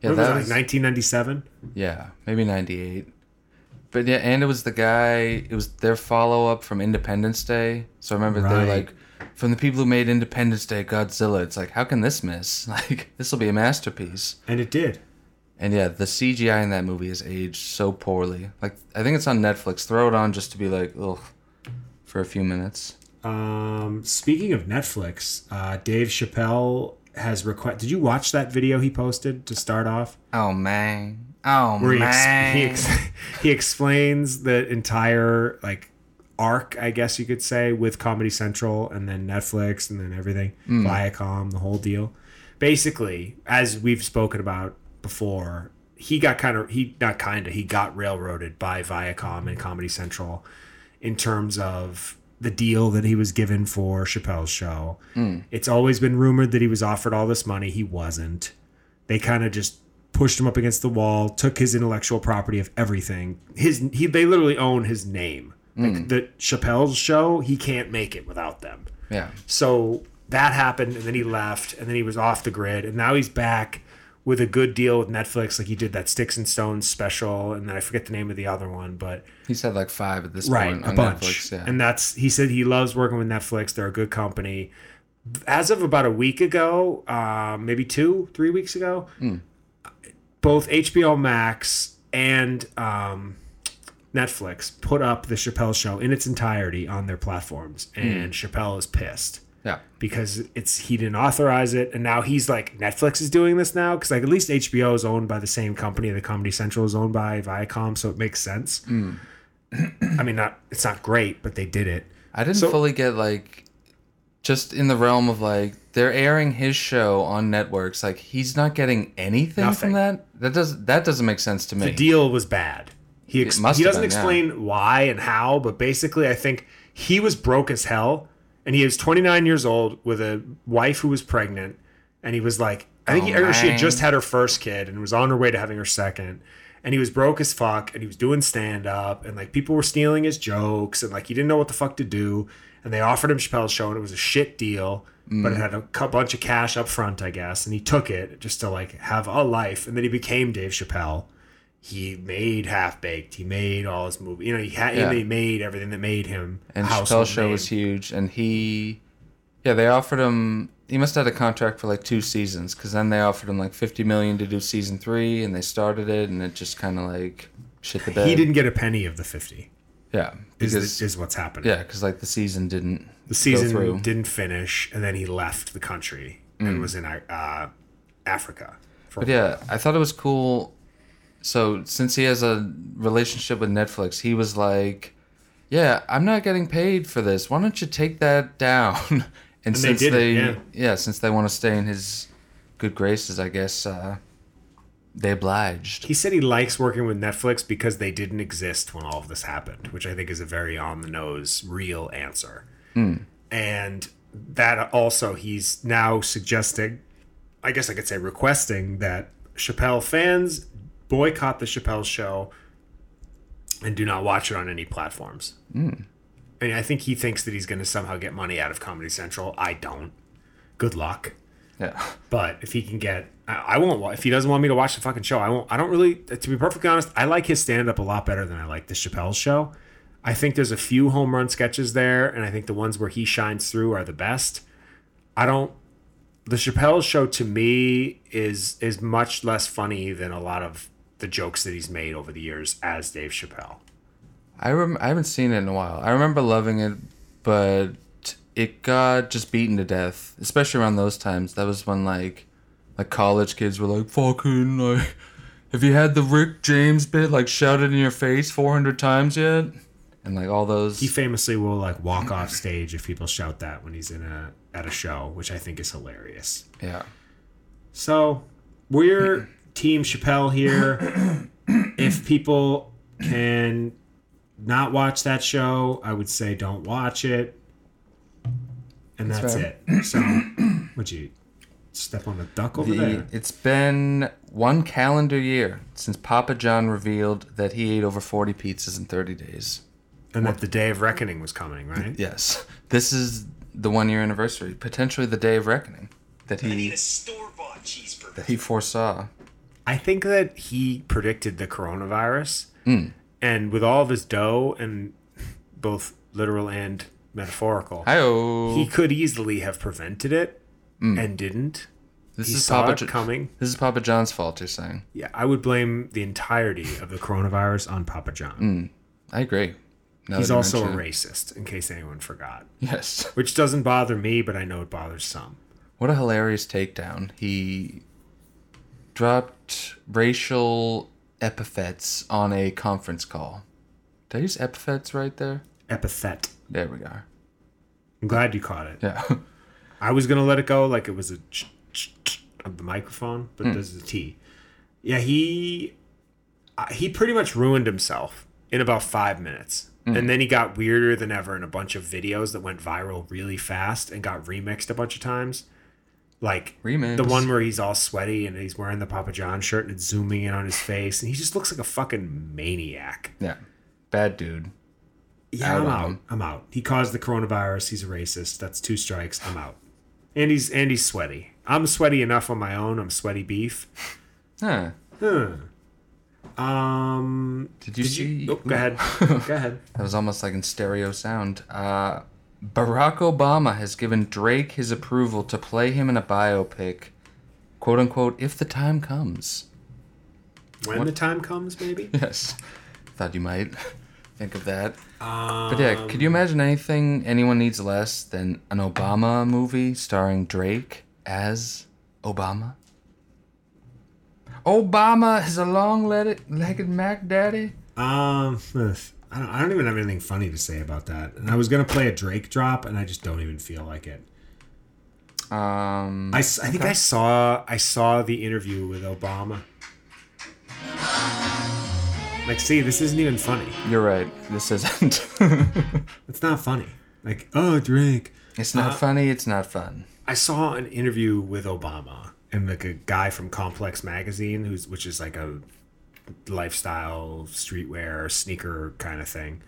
Yeah, What was that that, was, like 1997? yeah, maybe ninety eight. But yeah, and it was the guy. It was their follow up from Independence Day. So I remember they're like, from the people who made Independence Day, Godzilla. It's like, how can this miss? Like, this will be a masterpiece. And it did. And yeah, the CGI in that movie has aged so poorly. Like, I think it's on Netflix. Throw it on just to be like, ugh, for a few minutes. Um, speaking of Netflix, uh, Dave Chappelle has request. Did you watch that video he posted to start off? Oh man. Oh Where he, ex- man. he, ex- he explains the entire like arc, I guess you could say, with Comedy Central and then Netflix and then everything, Viacom, the whole deal. Basically, as we've spoken about before, he got kind of he not kind of he got railroaded by Viacom and Comedy Central in terms of the deal that he was given for Chappelle's show. Hmm. It's always been rumored that he was offered all this money. He wasn't. They kind of just pushed him up against the wall, took his intellectual property of everything. His he they literally own his name. Like hmm. the Chappelle's show, he can't make it without them. yeah. So that happened, and then he left, and then he was off the grid, and now he's back with a good deal with Netflix. Like he did that Sticks and Stones special, and then I forget the name of the other one, but He's had like five at this right, point a on bunch. Netflix. Yeah. And that's he said he loves working with Netflix. They're a good company. As of about a week ago, uh, maybe two, three weeks ago, both HBO Max and um, Netflix put up the Chappelle Show in its entirety on their platforms, and Chappelle is pissed yeah. because it's he didn't authorize it, and now he's like Netflix is doing this now because like at least HBO is owned by the same company. The Comedy Central is owned by Viacom, so it makes sense. Mm. I mean, not it's not great, but they did it. I didn't So- fully get like just in the realm of like they're airing his show on networks like he's not getting anything Nothing. from that that does that doesn't make sense to me The deal was bad. He ex- he doesn't been, yeah. explain why and how, but basically, I think he was broke as hell, and he was 29 years old with a wife who was pregnant, and he was like, I think Oh, he, or she had just had her first kid and was on her way to having her second. And he was broke as fuck, and he was doing stand up, and like people were stealing his jokes, and like he didn't know what the fuck to do. And they offered him Chappelle's show, and it was a shit deal, but it mm. had a bunch of cash up front, I guess. And he took it just to like have a life, and then he became Dave Chappelle he made Half Baked. He made all his movies. You know, he had Yeah. he made everything that made him. and Chappelle's show was huge and he yeah they offered him he must have had a contract for like two seasons because then they offered him like 50 million to do season three and they started it and it just kind of like shit the bed. He didn't get a penny of the fifty. Yeah, Is because is what's happening. yeah, because like the season didn't the season didn't finish, and then he left the country and was in uh, Africa. For But yeah, I thought it was cool. So since he has a relationship with Netflix, he was like, "Yeah, I'm not getting paid for this. Why don't you take that down?" And, they since it, they, yeah. since they want to stay in his good graces, I guess uh, they obliged. He said he likes working with Netflix because they didn't exist when all of this happened, which I think is a very on the nose, real answer. And that also, he's now suggesting, I guess I could say requesting that Chappelle fans boycott the Chappelle show and do not watch it on any platforms. Hmm. And I think he thinks that he's going to somehow get money out of Comedy Central. I don't. Good luck. Yeah, But if he can get, I, I won't. If he doesn't want me to watch the fucking show, I won't. I don't really. To be perfectly honest, I like his stand up a lot better than I like the Chappelle show. I think there's a few home run sketches there, and I think the ones where he shines through are the best. I don't. The Chappelle show to me is is much less funny than a lot of the jokes that he's made over the years as Dave Chappelle. I rem- I haven't seen it in a while. I remember loving it, but it got just beaten to death, especially around those times. That was when like like college kids were like, "Fucking like, have you had the Rick James bit like shouted in your face 400 times yet?" And like all those. He famously will like walk off stage if people shout that when he's in a at a show, which I think is hilarious. yeah. So we're Team Chappelle here. if people can not watch that show, I would say don't watch it. And that's, That's fair. it. So would you step on a duck over The, there? it's been one calendar year since Papa John revealed that he ate over 40 pizzas in 30 days. And that the day of reckoning was coming, right? Yes. This is the one year anniversary, potentially the day of reckoning that I need he a store bought cheeseburger. that he foresaw. I think that he predicted the coronavirus, hmm. and with all of his dough and both literal and metaphorical, Hi-oh. he could easily have prevented it hmm. and didn't. This he is Papa Jo- coming. This is Papa John's fault, you're saying. Yeah, I would blame the entirety of the coronavirus on Papa John. Hmm. I agree. Now He's also a racist, in case anyone forgot. Yes. Which doesn't bother me, but I know it bothers some. What a hilarious takedown. He dropped racial epithets on a conference call. Did I use epithets right there? Epithet. There we go. I'm glad you caught it. Yeah. I was gonna let it go like it was a ch- ch- ch- of the microphone, but Hmm. this is a T. Yeah, he uh, he pretty much ruined himself in about five minutes, Hmm. and then he got weirder than ever in a bunch of videos that went viral really fast and got remixed a bunch of times. Like Remix. the one where he's all sweaty and he's wearing the Papa John shirt and it's zooming in on his face, and he just looks like a fucking maniac. yeah. Bad dude. Yeah, Out I'm out. I'm out. He caused the coronavirus. He's a racist. That's two strikes. I'm out. And he's and he's sweaty. I'm sweaty enough on my own. I'm sweaty beef. Huh. Um, Did you did see? you? Oh, go ahead. go ahead. That was almost like in stereo sound. Uh, Barack Obama has given Drake his approval to play him in a biopic, quote unquote, if the time comes. When the time comes, maybe. Yes. Thought you might think of that. but yeah, could you imagine anything anyone needs less than an Obama movie starring Drake as Obama? Obama is a long-legged Mac Daddy. Um, I don't, I don't even have anything funny to say about that. And I was gonna play a Drake drop, and I just don't even feel like it. Um, I, I think I saw I saw the interview with Obama. Like, see, this isn't even funny. you're right. This isn't. It's not funny. Like, oh, Drake. it's not funny. It's not fun. I saw an interview with Obama and like a guy from Complex Magazine, who's which is like a lifestyle streetwear sneaker kind of thing.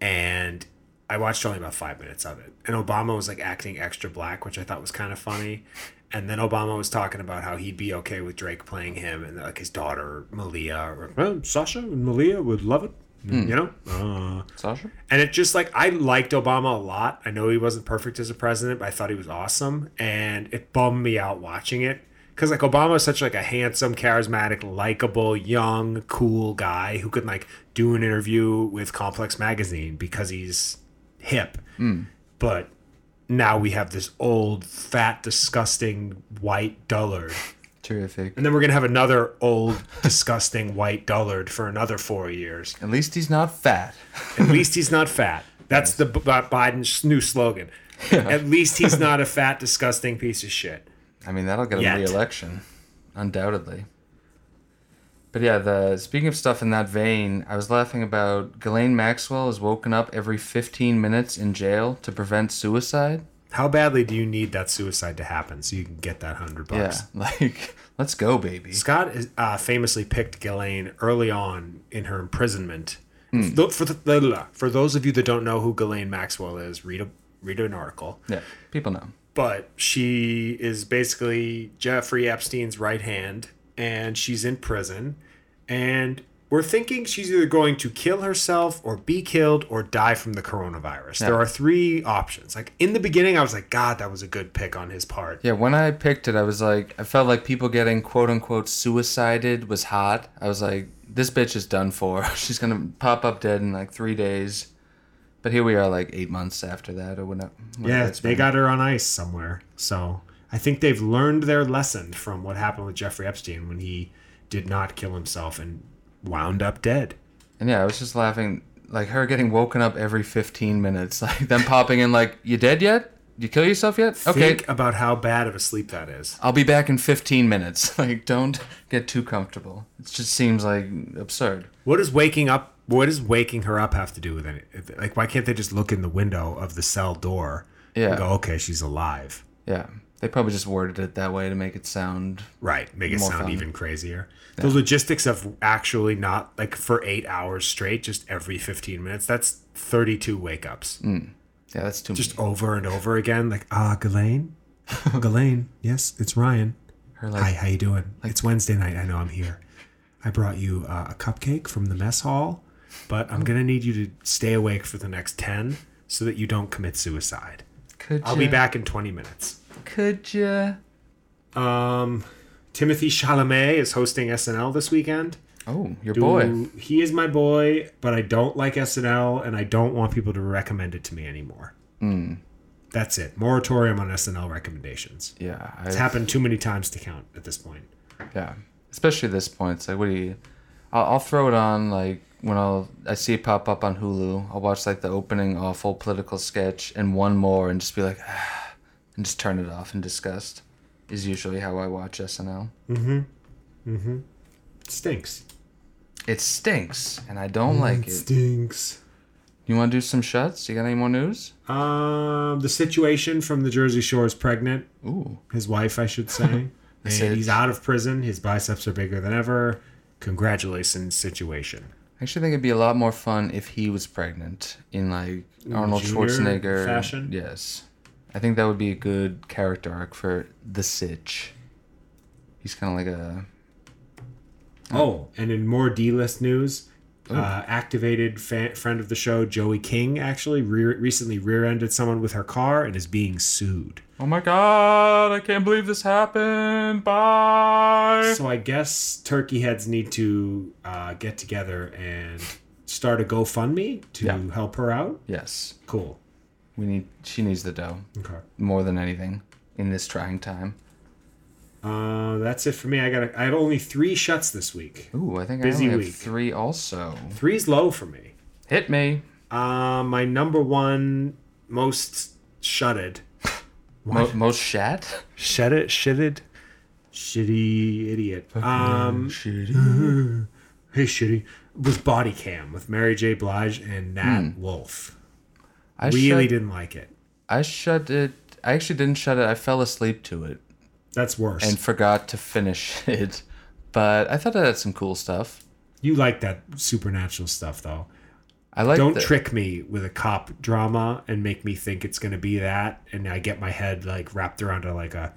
And I watched only about five minutes of it. And Obama was like acting extra black, which I thought was kind of funny. And then Obama was talking about how he'd be okay with Drake playing him, and like his daughter Malia, or well, Sasha and Malia would love it. You know, uh, Sasha? and it just like I liked Obama a lot. I know he wasn't perfect as a president, but I thought he was awesome. And it bummed me out watching it because like Obama is such like a handsome, charismatic, likable, young, cool guy who could like do an interview with Complex Magazine because he's hip. Hmm. But now we have this old, fat, disgusting white dullard. Terrific. And then we're gonna have another old, disgusting white dullard for another four years. At least he's not fat. At least he's not fat. That's the B- Biden's new slogan. At least he's not a fat, disgusting piece of shit. I mean, that'll get him Yet. re-election, undoubtedly. But yeah, the speaking of stuff in that vein, I was laughing about Ghislaine Maxwell is woken up every 15 minutes in jail to prevent suicide. How badly do you need that suicide to happen so you can get that hundred bucks? Yeah, like let's go, baby. Scott is, uh, famously picked Ghislaine early on in her imprisonment. Hmm. Th- For the, for those of you that don't know who Ghislaine Maxwell is, read a read an article. Yeah, people know. But she is basically Jeffrey Epstein's right hand, and she's in prison. And we're thinking she's either going to kill herself or be killed or die from the coronavirus. There are three options. Like in the beginning, I was like, God, that was a good pick on his part. Yeah, when I picked it, I was like, I felt like people getting quote unquote suicided was hot. I was like, this bitch is done for. She's gonna pop up dead in like three days. But here we are, like eight months after that, or whatever. Yeah, it's they got her on ice somewhere. So I think they've learned their lesson from what happened with Jeffrey Epstein when he did not kill himself and wound up dead. And yeah, I was just laughing, like her getting woken up every 15 minutes, like them popping in, like, you dead yet? You kill yourself yet? Okay, Think about how bad of a sleep that is. I'll be back in 15 minutes. Like, don't get too comfortable. It just seems like absurd. What does waking up? What does waking her up have to do with it? Like, why can't they just look in the window of the cell door Yeah. and go, "Okay, she's alive"? Yeah, they probably just worded it that way to make it sound. Right, make it sound fun. even crazier. The logistics of actually not like for eight hours straight, just every fifteen minutes. That's thirty-two wake ups, Yeah, that's too much. just many. over and over again. Like, ah, Ghislaine, Ghislaine, yes, it's Ryan. Her like, Hi, how you doing? it's Wednesday night. I know I'm here. I brought you uh, a cupcake from the mess hall, but I'm gonna need you to stay awake for the next ten so that you don't commit suicide. could you I'll ya? be back in twenty minutes. Could you? Um, Timothée Chalamet is hosting SNL this weekend. Oh, your Do- boy. He is my boy, but I don't like SNL, and I don't want people to recommend it to me anymore. Hmm. That's it. Moratorium on SNL recommendations. Yeah, It's I've- happened too many times to count at this point. Yeah, especially at this point. It's like, what do you? I'll, I'll throw it on like when I'll I see it pop up on Hulu. I'll watch like the opening awful political sketch and one more, and just be like, ah, and just turn it off in disgust. Is usually how I watch SNL. Mm-hmm. Mm-hmm. It stinks. It stinks, and I don't like it. Stinks. You want to do some shuts? You got any more news? Um, the situation from the Jersey Shore is pregnant. Ooh, His wife, I should say. and he's out of prison. His biceps are bigger than ever. Congratulations, situation. I actually think it'd be a lot more fun if he was pregnant in like Arnold junior Schwarzenegger fashion? Yes, I think that would be a good character arc for the Sitch. He's kind of like a Oh, and in more D-list news, uh, activated fa- friend of the show Joey King actually re- recently rear-ended someone with her car and is being sued. Oh my god, I can't believe this happened. Bye. So I guess turkey heads need to uh, get together and start a GoFundMe to Yeah. help her out. yes, Cool. we need she needs the dough Okay. more than anything in this trying time. Uh, that's it for me. I got. I had only three shuts this week. Ooh, I think Busy I only week. have three also. Three's low for me. Hit me. Uh, my number one most shutted. Mo- most shat? Shut it, shitted, shitty idiot. Um, Shitty. hey, shitty was Body Cam with Mary J. Blige and Nat Wolff. I Really shut, didn't like it. I shut it. I actually didn't shut it. I fell asleep to it That's worse. and forgot to finish it. But I thought it had some cool stuff. you like that supernatural stuff, though. I like. Don't the, trick me with a cop drama and make me think it's gonna be that, and I get my head like wrapped around a like a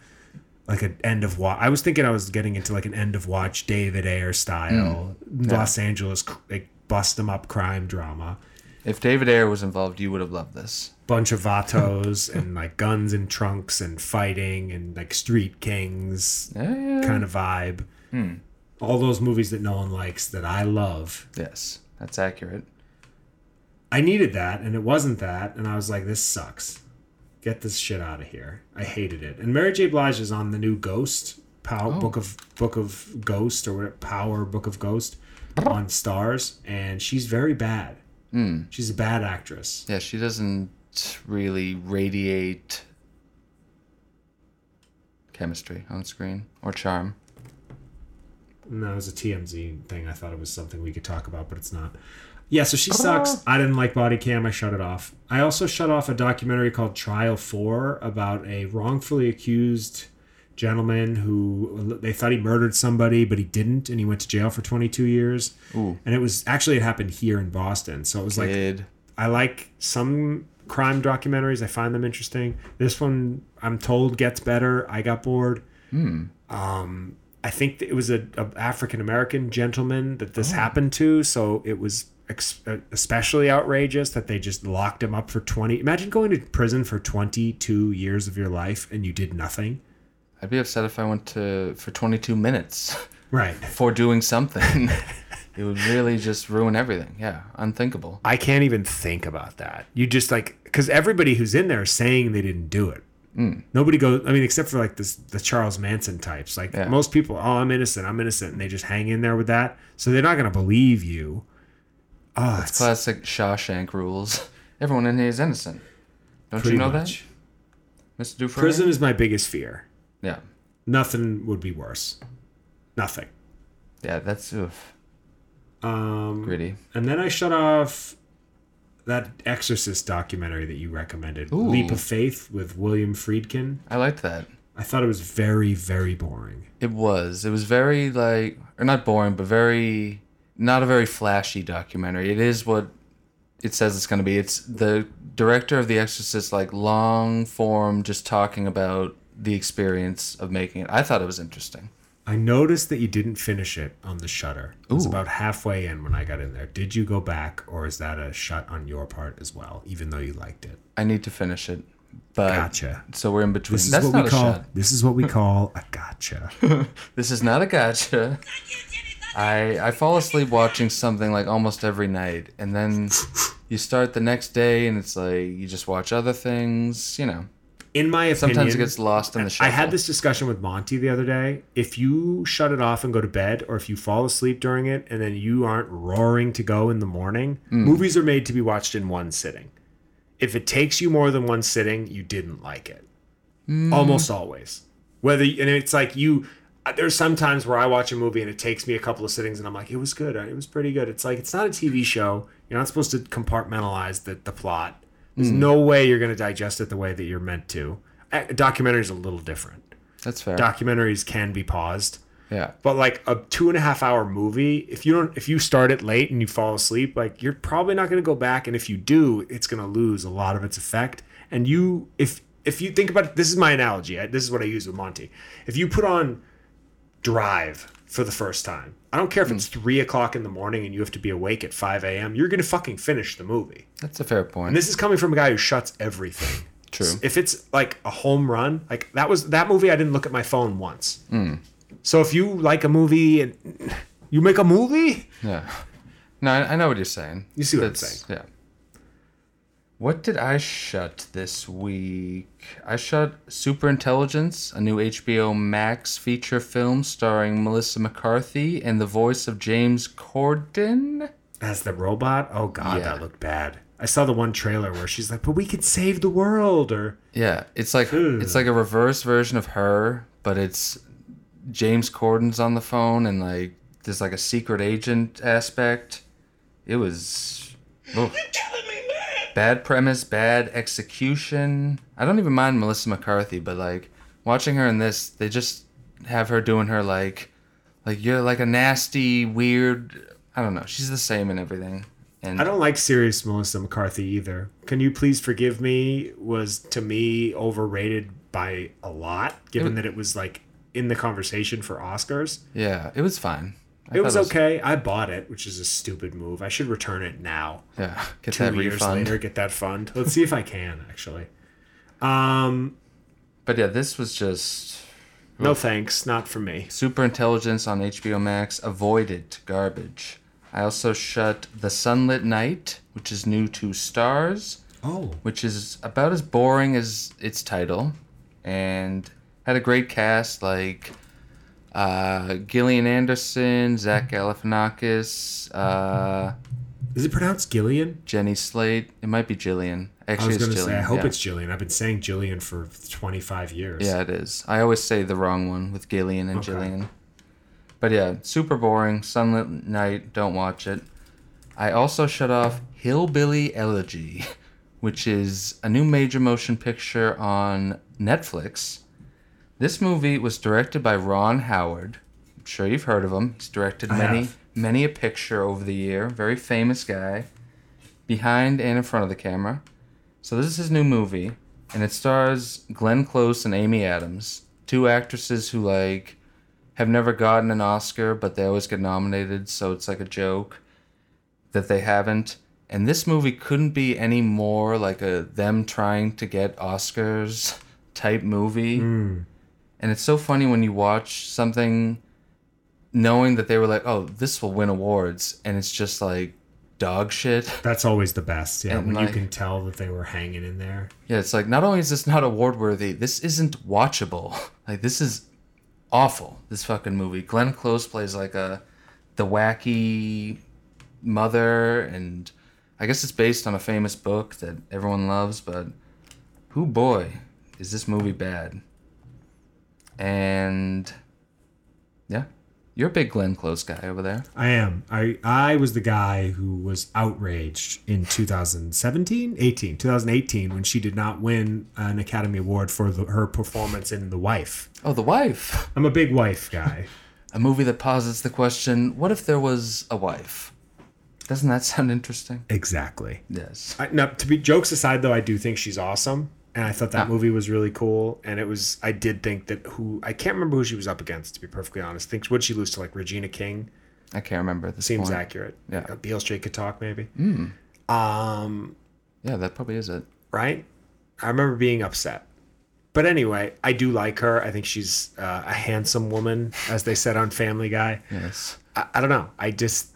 like an end of watch. I was thinking I was getting into like an end of watch David Ayer style Mm. Los Angeles like bust 'em up crime drama, If David Ayer was involved, you would have loved this. Bunch of vatos and like guns and trunks and fighting and like street kings Yeah. kind of vibe. Hmm. All those movies that no one likes that I love. Yes, that's accurate. I needed that, and it wasn't that, and I was like, this sucks. Get this shit out of here. I hated it. And Mary J. Blige is on the new Ghost Pow oh. Book of Book of Ghost or Power Book of Ghost on Starz, and she's very bad. Hmm. She's a bad actress. Yeah, she doesn't really radiate chemistry on screen or charm. And that was a TMZ thing. I thought it was something we could talk about, but it's not. Yeah, so she oh. sucks. I didn't like Body Cam. I shut it off. I also shut off a documentary called Trial 4 about a wrongfully accused gentleman who they thought he murdered somebody, but he didn't, and he went to jail for 22 years. Ooh. And it was actually, it happened here in Boston. So it was like, I like some crime documentaries. I find them interesting. This one, I'm told, gets better. I got bored. Um, I think it was a, a African American gentleman that this happened to, so it was ex- uh, especially outrageous that they just locked him up for 20. Imagine going to prison for 22 years of your life and you did nothing. I'd be upset if I went to for 22 minutes Right. for doing something. it would really just ruin everything. Yeah, unthinkable. I can't even think about that. You just like because everybody who's in there is saying they didn't do it. Mm. Nobody goes. I mean, except for like this the Charles Manson types. Like Yeah. most people, oh, I'm innocent, I'm innocent, and they just hang in there with that. So they're not gonna believe you. Oh, it's Classic Shawshank rules. Everyone in here is innocent. Don't you know much. that, Mr. Dufresne? Prison is my biggest fear. Yeah, Nothing would be worse. Nothing. yeah, that's oof, Um, gritty. and then I shut off that Exorcist documentary that you recommended, Ooh. Leap of Faith with William Friedkin. I liked that. I thought it was very, very boring. It was. It was very like, or not boring, but very not a very flashy documentary. It is what it says it's going to be. It's the director of The Exorcist, like long form, just talking about the experience of making it. I thought it was interesting. I noticed that you didn't finish it on the shutter. It was Ooh. about halfway in when I got in there. Did you go back, or is that a shut on your part as well, even though you liked it? I need to finish it, but Gotcha. so we're in between. This is That's what we call. shot. This is what we call a gotcha. This is not a gotcha. I I fall asleep watching something like almost every night, and then you start the next day, and it's like you just watch other things. You know, In my opinion, sometimes it gets lost in the I had this discussion with Monty the other day. If you shut it off and go to bed, or if you fall asleep during it and then you aren't roaring to go in the morning, Hmm. movies are made to be watched in one sitting. If it takes you more than one sitting, you didn't like it. Hmm. Almost always. Whether and it's like you. There's some times where I watch a movie and it takes me a couple of sittings and I'm like, it was good. It was pretty good. It's like it's not a TV show. You're not supposed to compartmentalize the, the plot. There's hmm. no way you're going to digest it the way that you're meant to. A documentary is a little different. That's fair. documentaries can be paused. Yeah, but like a two and a half hour movie if you don't if you start it late and you fall asleep like you're probably not going to go back. And if you do it's going to lose a lot of its effect. And you if if you think about it this is my analogy. I, this is what i use with monty. If you put on drive for the first time i don't care if hmm. it's three o'clock in the morning and you have to be awake at 5 a.m you're going to fucking finish the movie that's a fair point. and this is coming from a guy who shuts everything. True. If it's like a home run, like that was that movie, I didn't look at my phone once. Hmm. So if you like a movie and you make a movie, Yeah. No, I, know what you're saying. You see what I'm That's- Yeah. What did I shut this week? I shut Super Intelligence, a new HBO Max feature film starring Melissa McCarthy and the voice of James Corden. as the robot, oh god, Yeah. that looked bad. I saw the one trailer where she's like, "But we could save the world," or Yeah, it's like it's like a reverse version of her, but it's James Corden's on the phone and like there's like a secret agent aspect. It was oof. Bad premise, bad execution. I don't even mind Melissa McCarthy, but like watching her in this, they just have her doing her like like you're like a nasty, weird. I don't know. She's the same in everything. And I don't like serious Melissa McCarthy either. Can you please forgive me? Was to me overrated by a lot, given It- that it was like in the conversation for Oscars. Yeah, it was fine. I It was okay. I bought it, which is a stupid move. I should return it now. Yeah, get Two that years refund. later, get that fund. Let's see if I can actually. Um, But yeah, this was just no thanks, not for me. Super Intelligence on HBO Max. Avoided garbage. I also shut The Sunlit Night, which is new to Starz, Oh, which is about as boring as its title, and had a great cast like uh, Gillian Anderson, Zach Galifianakis, uh, is it pronounced Gillian? Jenny Slate. It might be Jillian. I Actually, was gonna say. I hope yeah. it's Gillian. I've been saying Gillian for twenty five years. Yeah, it is. I always say the wrong one with Gillian and Okay. Jillian. But yeah, super boring. Sunlit Night, don't watch it. I also shut off Hillbilly Elegy, which is a new major motion picture on Netflix. This movie was directed by Ron Howard. I'm sure you've heard of him. He's directed I many have. many a picture over the year. Very famous guy. Behind and in front of the camera. So this is his new movie, and it stars Glenn Close and Amy Adams, two actresses who like have never gotten an Oscar, but they always get nominated, so it's like a joke that they haven't. And this movie couldn't be any more like a them trying to get Oscars type movie. Hmm. And it's so funny when you watch something knowing that they were like, "Oh, this will win awards," and it's just like dog shit. That's always the best. Yeah, And, when like- you can tell that they were hanging in there. Yeah, it's like not only is this not award worthy, this isn't watchable. Like this is awful. This fucking movie. Glenn Close plays like a the wacky mother, and I guess it's based on a famous book that everyone loves. But who boy is this movie bad? And yeah, you're a big Glenn Close guy over there. I am. I I was the guy who was outraged in 2017, 18, 2018 when she did not win an Academy Award for the, her performance in The Wife. Oh, The Wife, I'm a big wife guy. a movie that posits the question: What if there was a wife? Doesn't that sound interesting? exactly. Yes. I, now, to be jokes aside, though, I do think she's awesome, and I thought that Ah. movie was really cool. And it was, I did think that who I can't remember who she was up against. To be perfectly honest, think would she lose to like Regina King? I can't remember this Seems point. accurate. Yeah. Uh, Beale Street could talk maybe. Um, Yeah, that probably is it. right? I remember being upset. But anyway, I do like her. I think she's uh, a handsome woman, as they said on Family Guy. Yes. I, I don't know. I just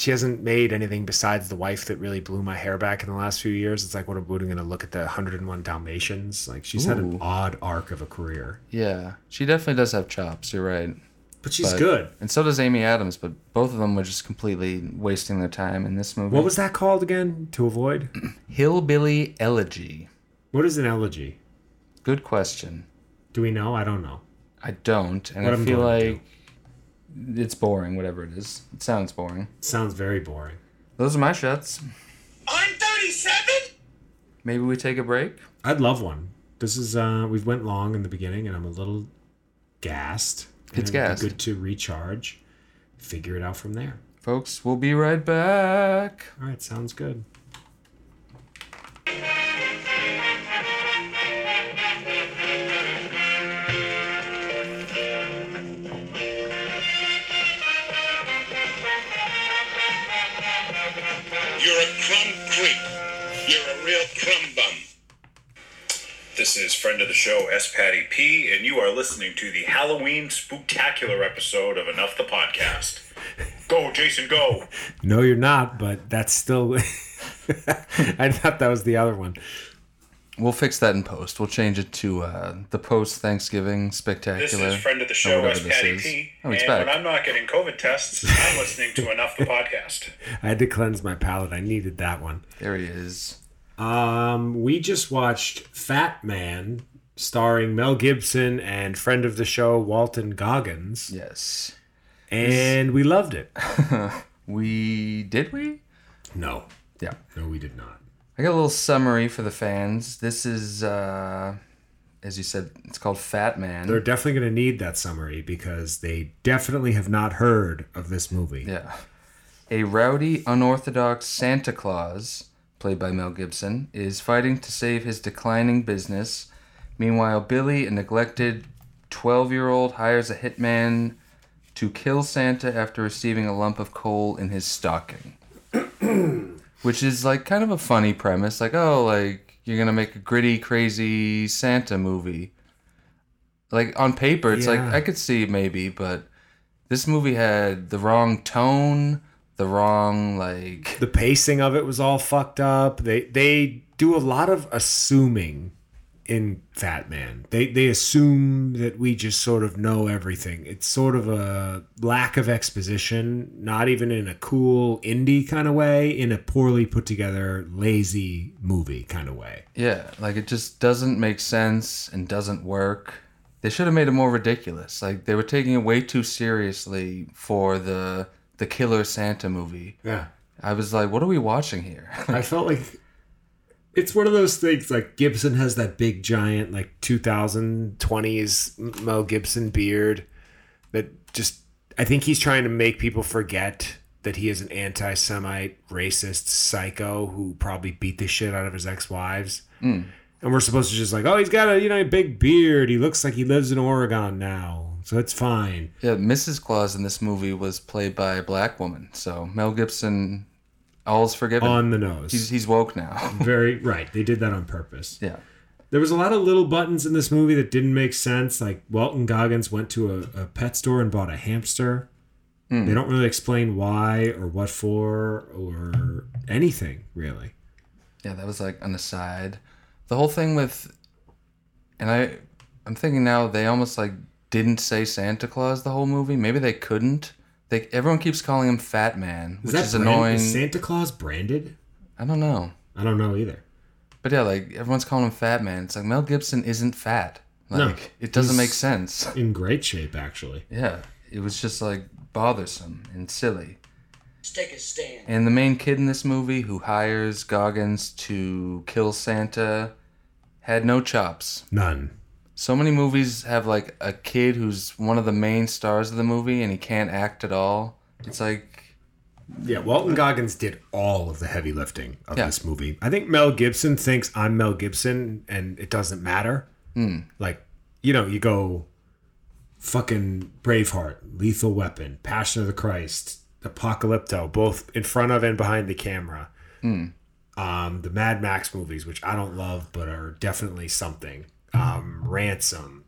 she hasn't made anything besides the wife that really blew my hair back in the last few years. It's like what are we going to look at the 101 Dalmatians? Like she's had an odd arc of a career, Yeah, she definitely does have chops. You're right. but she's But- good. And so does Amy Adams, but both of them were just completely wasting their time in this movie. What was that called again? To avoid? Hillbilly Elegy? What is an elegy? Good question. Do we know? I don't know. I don't, and What I feel like it's boring. Whatever it is, it sounds boring. Sounds very boring. Those are my shots. I'm 37? Maybe we take a break. I'd love one. This is uh we went long in the beginning and I'm a little gassed. It's it'd be gassed. good to recharge. Figure it out from there. Folks, we'll be right back. All right, sounds good. You're real crumb. This is friend of the show S Patty P, and you are listening to the Halloween spooktacular episode of Enough the Podcast. Go, Jason, go! No, you're not, but that's still I thought that was the other one. We'll fix that in post. We'll change it to uh, the post Thanksgiving spectacular. This is friend of the show S Patty is. P, Oh, he's and back. when I'm not getting COVID tests, I'm listening to Enough the Podcast. I had to cleanse my palate. I needed that one. There he is. Um, we just watched Fat Man, starring Mel Gibson and friend of the show Walton Goggins, Yes. and we loved it. We did we? No, Yeah. no, we did not. I got a little summary for the fans. This is, uh, as you said, it's called Fat Man. They're definitely going to need that summary because they definitely have not heard of this movie. Yeah. A rowdy, unorthodox Santa Claus, played by Mel Gibson, is fighting to save his declining business. Meanwhile, Billy, a neglected 12 year old, hires a hitman to kill Santa after receiving a lump of coal in his stocking. Which is like kind of a funny premise. Like, oh, like you're gonna make a gritty, crazy Santa movie. Like on paper, it's like I could see maybe, but this movie had the wrong tone, the wrong like the pacing of it was all fucked up. They they do a lot of assuming in Fat Man. They they assume that we just sort of know everything. It's sort of a lack of exposition, not even in a cool indie kind of way, in a poorly put together lazy movie kind of way. Yeah, like it just doesn't make sense and doesn't work. They should have made it more ridiculous. Like they were taking it way too seriously for the the Killer Santa movie. Yeah. I was like, what are we watching here? I felt like it's one of those things like Gibson has that big giant like 2020s Mel Gibson beard that just I think he's trying to make people forget that he is an anti-Semite racist psycho who probably beat the shit out of his ex-wives. Hmm. And we're supposed to just like, oh, he's got a you know a big beard. He looks like he lives in Oregon now, so it's fine. yeah, Mrs. Claus in this movie was played by a black woman. So Mel Gibson, all's forgiven. On the nose, he's he's woke now. very right. They did that on purpose. yeah. There was a lot of little buttons in this movie that didn't make sense. Like Walton Goggins went to a, a pet store and bought a hamster. Hmm. They don't really explain why or what for or anything really. Yeah, that was like an aside. The whole thing with, and I, I'm thinking now they almost like didn't say Santa Claus the whole movie. Maybe they couldn't. They everyone keeps calling him Fat Man, which is brand- annoying. Is Santa Claus branded? I don't know, I don't know either. but yeah, like everyone's calling him Fat Man. It's like Mel Gibson isn't fat. Like No, it doesn't he's- make sense. In great shape, actually. Yeah, it was just like bothersome and silly. Let's take a stand. And the main kid in this movie who hires Goggins to kill Santa had no chops. None. So many movies have like a kid who's one of the main stars of the movie and he can't act at all. It's like Yeah, Walton Goggins did all of the heavy lifting of Yeah. this movie. I think Mel Gibson thinks I'm Mel Gibson and it doesn't matter. Like, you know, you go fucking Braveheart, Lethal Weapon, Passion of the Christ, Apocalypto, both in front of and behind the camera. Um, the Mad Max movies, which I don't love but are definitely something. Um, Ransom,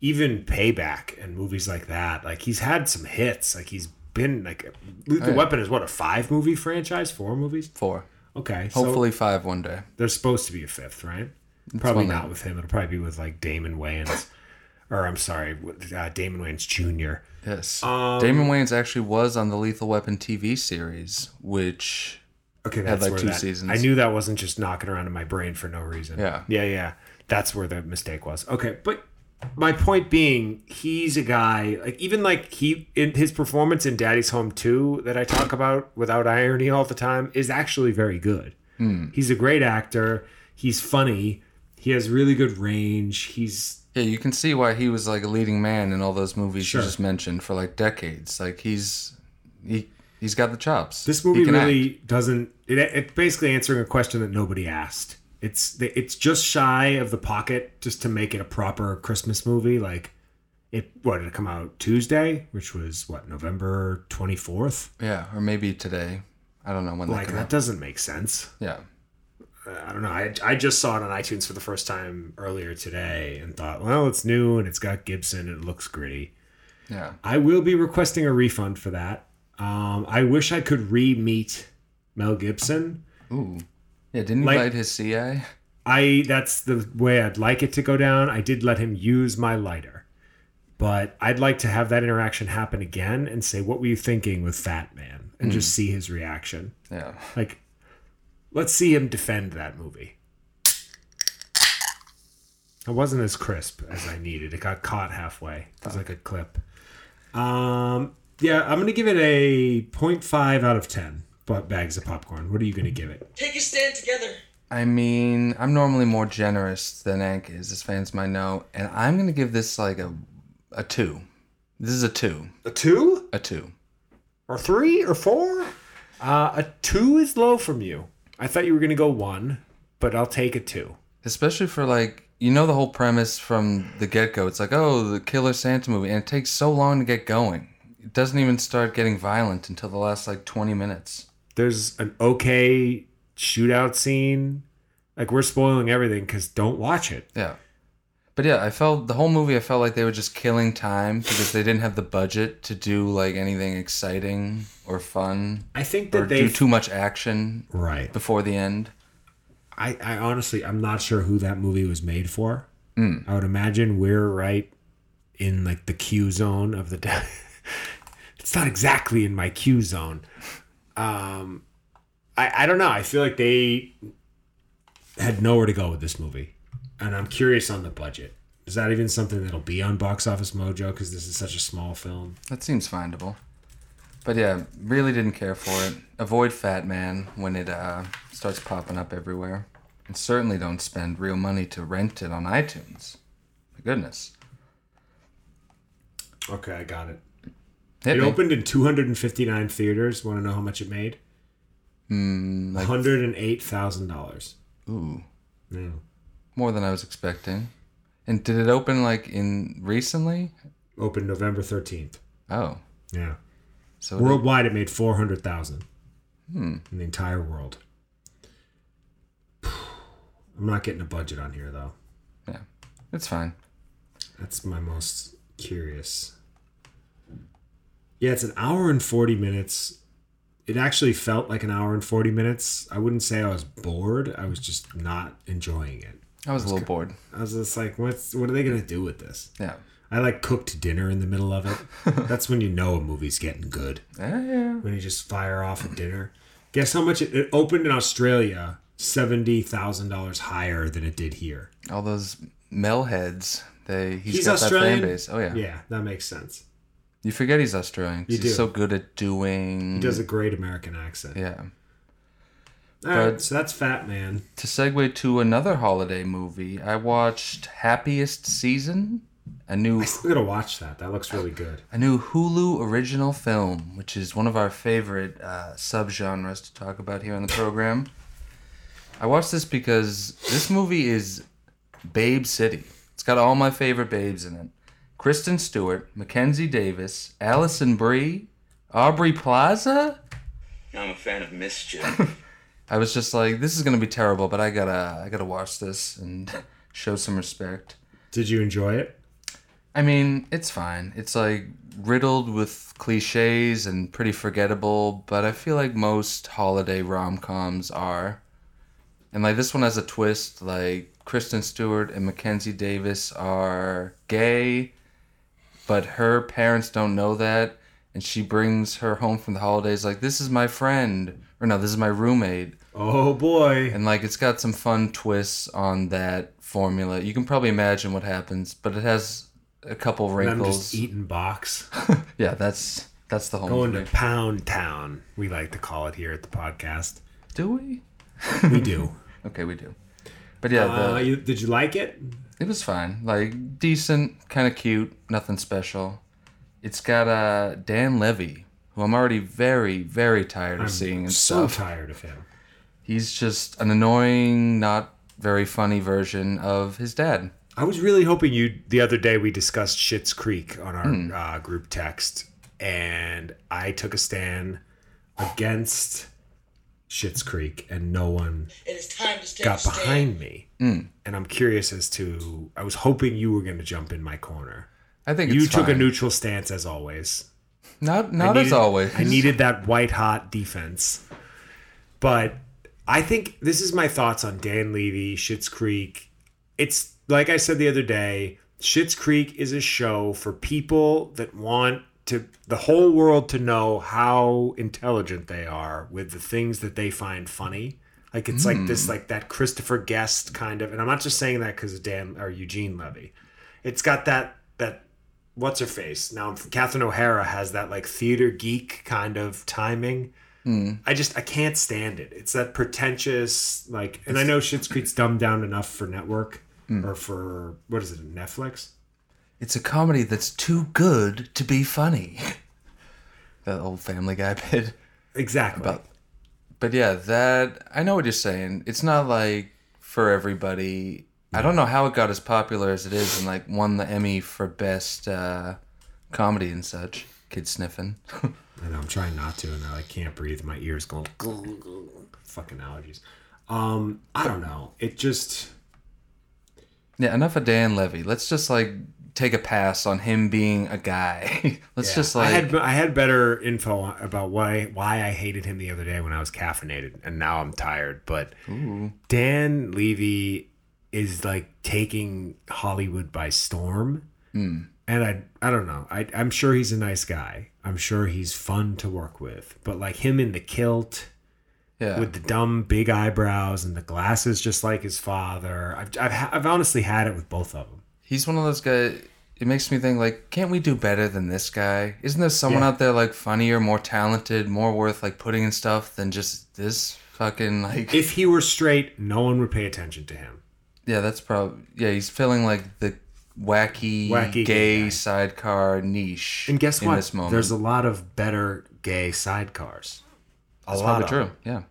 even Payback and movies like that. Like he's had some hits. Like he's been like Lethal yeah. Weapon is what a five movie franchise, four movies. four. Okay, so Hopefully five one day. there's supposed to be a fifth, right? Probably not with him. It'll probably be with like Damon Wayans, or I'm sorry, uh, Damon Wayans Jr. Yes. Um, Damon Wayans actually was on the Lethal Weapon TV series, which Okay, that's like two that, seasons. I knew that wasn't just knocking around in my brain for no reason. Yeah. yeah, yeah. That's where the mistake was. Okay, but my point being, he's a guy like even like he in his performance in Daddy's Home 2 that I talk about without irony all the time is actually very good. Hmm. He's a great actor. He's funny. He has really good range. He's yeah, you can see why he was like a leading man in all those movies Sure. you just mentioned for like decades. Like he's he he's got the chops. This movie really act. doesn't. It, it's basically answering a question that nobody asked. It's it's just shy of the pocket just to make it a proper Christmas movie. Like it, what did it come out Tuesday, which was what November twenty fourth. Yeah, or maybe today. I don't know when Like that that doesn't make sense. Yeah. I don't know. I, I just saw it on iTunes for the first time earlier today and thought, well, it's new and it's got Gibson and it looks gritty. Yeah. I will be requesting a refund for that. Um, I wish I could re meet Mel Gibson. Ooh. Yeah, didn't he Like- light his CI? I that's the way I'd like it to go down. I did let him use my lighter. But I'd like to have that interaction happen again and say, what were you thinking with Fat Man? And just see his reaction. Yeah. Like, let's see him defend that movie. It wasn't as crisp as I needed. It got caught halfway. It was like a clip. Um, yeah, I'm gonna give it a 0.5 out of 10. But bags of popcorn. What are you gonna give it? Take a stand together. I mean, I'm normally more generous than Ank is, as fans might know, and I'm gonna give this like a a two. This is a two. A two? A two. or three or four. Uh, a two is low from you. I thought you were gonna go one, but I'll take a two. Especially for like you know the whole premise from the get go. It's like, oh, the Killer Santa movie, and it takes so long to get going. it doesn't even start getting violent until the last like 20 minutes. There's an okay shootout scene. Like we're spoiling everything because don't watch it. Yeah. But yeah, I felt the whole movie. I felt like they were just killing time because they didn't have the budget to do like anything exciting or fun I think that they do too much action right. before the end. I, I honestly I'm not sure who that movie was made for. Hmm. I would imagine we're right in like the Q zone of the day. it's not exactly in my Q zone. Um I, I don't know. I feel like they had nowhere to go with this movie. And I'm curious on the budget. Is that even something that'll be on Box Office Mojo because this is such a small film? That seems findable. But yeah, really didn't care for it. Avoid Fat Man when it uh, starts popping up everywhere. And certainly don't spend real money to rent it on iTunes. My goodness. Okay, I got it. Hit It me. opened in 259 theaters. Want to know how much it made? Mm, like, $108,000. ooh, Yeah. more than I was expecting. And did it open like in recently? Opened November 13th. Oh, Yeah. so Worldwide, it made 400,000 in the entire world. I'm not getting a budget on here, though. yeah, it's fine. That's my most curious. Yeah, it's an hour and 40 minutes. It actually felt like an hour and 40 minutes. I wouldn't say I was bored. I was just not enjoying it. I was a little bored. I was just like, what's what are they going to do with this? Yeah. I like cooked dinner in the middle of it. That's when you know a movie's getting good. Yeah, yeah. When you just fire off a dinner. Guess how much it, it opened in Australia? $70,000 higher than it did here. All those Mel heads. They he's, He's got Australian. that fan base. Oh yeah. Yeah, that makes sense. You forget he's Australian. You he's do. so good at doing. He does a great American accent. Yeah. All right, but- so that's Fat Man. To segue to another holiday movie, I watched Happiest Season, a new I'm gonna watch that. That looks really good. a new Hulu original film, which is one of our favorite uh, subgenres to talk about here on the program. I watched this because this movie is Babe City. It's got all my favorite babes in it. Kristen Stewart, Mackenzie Davis, Alison Brie, Aubrey Plaza. I'm a fan of mischief. I was just like, this is gonna be terrible, but I gotta, I gotta watch this and show some respect. Did you enjoy it? I mean, it's fine. It's like riddled with cliches and pretty forgettable, but I feel like most holiday rom coms are. And like this one has a twist. Like Kristen Stewart and Mackenzie Davis are gay, but her parents don't know that. And she brings her home from the holidays like, this is my friend. Or no, this is my roommate. Oh boy. And like it's got some fun twists on that formula. You can probably imagine what happens, but it has a couple And I'm wrinkles. just eating box. Yeah, that's that's the whole Going to. Pound Town, we like to call it here at the podcast. Do we? We do. Okay, we do. But yeah, the, uh, you, did you like it? It was fine. Like decent, kind of cute, nothing special. It's got uh, Dan Levy, who I'm already very, very tired of seeing and so stuff. tired of him. He's just an annoying, not very funny version of his dad. I was really hoping you. The other day we discussed Schitt's Creek on our Hmm. uh, group text, and I took a stand against Schitt's Creek, and no one It is time to take got behind me. Hmm. And I'm curious as to. I was hoping you were going to jump in my corner. I think You it's took a neutral stance as always. Not I not as always. I needed that white hot defense. But I think this is my thoughts on Dan Levy, Schitt's Creek. It's like I said the other day, Schitt's Creek is a show for people that want to the whole world to know how intelligent they are with the things that they find funny. Like it's like this hmm. like that Christopher Guest kind of and I'm not just saying that because Dan or Eugene Levy. It's got that that what's her face now catherine o'hara has that like theater geek kind of timing. Hmm. I just i can't stand it. It's that pretentious like and i know Schitt's Creek's dumbed down enough for network hmm. or for what is it netflix It's a comedy that's too good to be funny. that old Family Guy bit. exactly About- But yeah, that I know what you're saying. It's not like for everybody. I don't know how it got as popular as it is and like won the Emmy for best uh, comedy and such. Kid sniffing. I know I'm trying not to, and I like, can't breathe. My ears going fucking allergies. Um, I don't know. It just yeah, enough of Dan Levy. Let's just like take a pass on him being a guy. Let's Yeah. just like I had I had better info about why why I hated him the other day when I was caffeinated, and now I'm tired. But Dan Levy is like taking Hollywood by storm, Hmm. and I I don't know. I I'm sure he's a nice guy. I'm sure he's fun to work with. But like him in the kilt yeah. with the dumb big eyebrows and the glasses, just like his father. I've I've, I've honestly had it with both of them. He's one of those guys. It makes me think like, can't we do better than this guy? Isn't there someone Yeah. out there like funnier, more talented, more worth like putting in stuff than just this fucking like? If he were straight, no one would pay attention to him. yeah, that's probably yeah. He's filling like the wacky, Wacky gay gay sidecar niche. And guess in what? This moment. There's a lot of better gay sidecars. A That's lot probably of true. them. Yeah.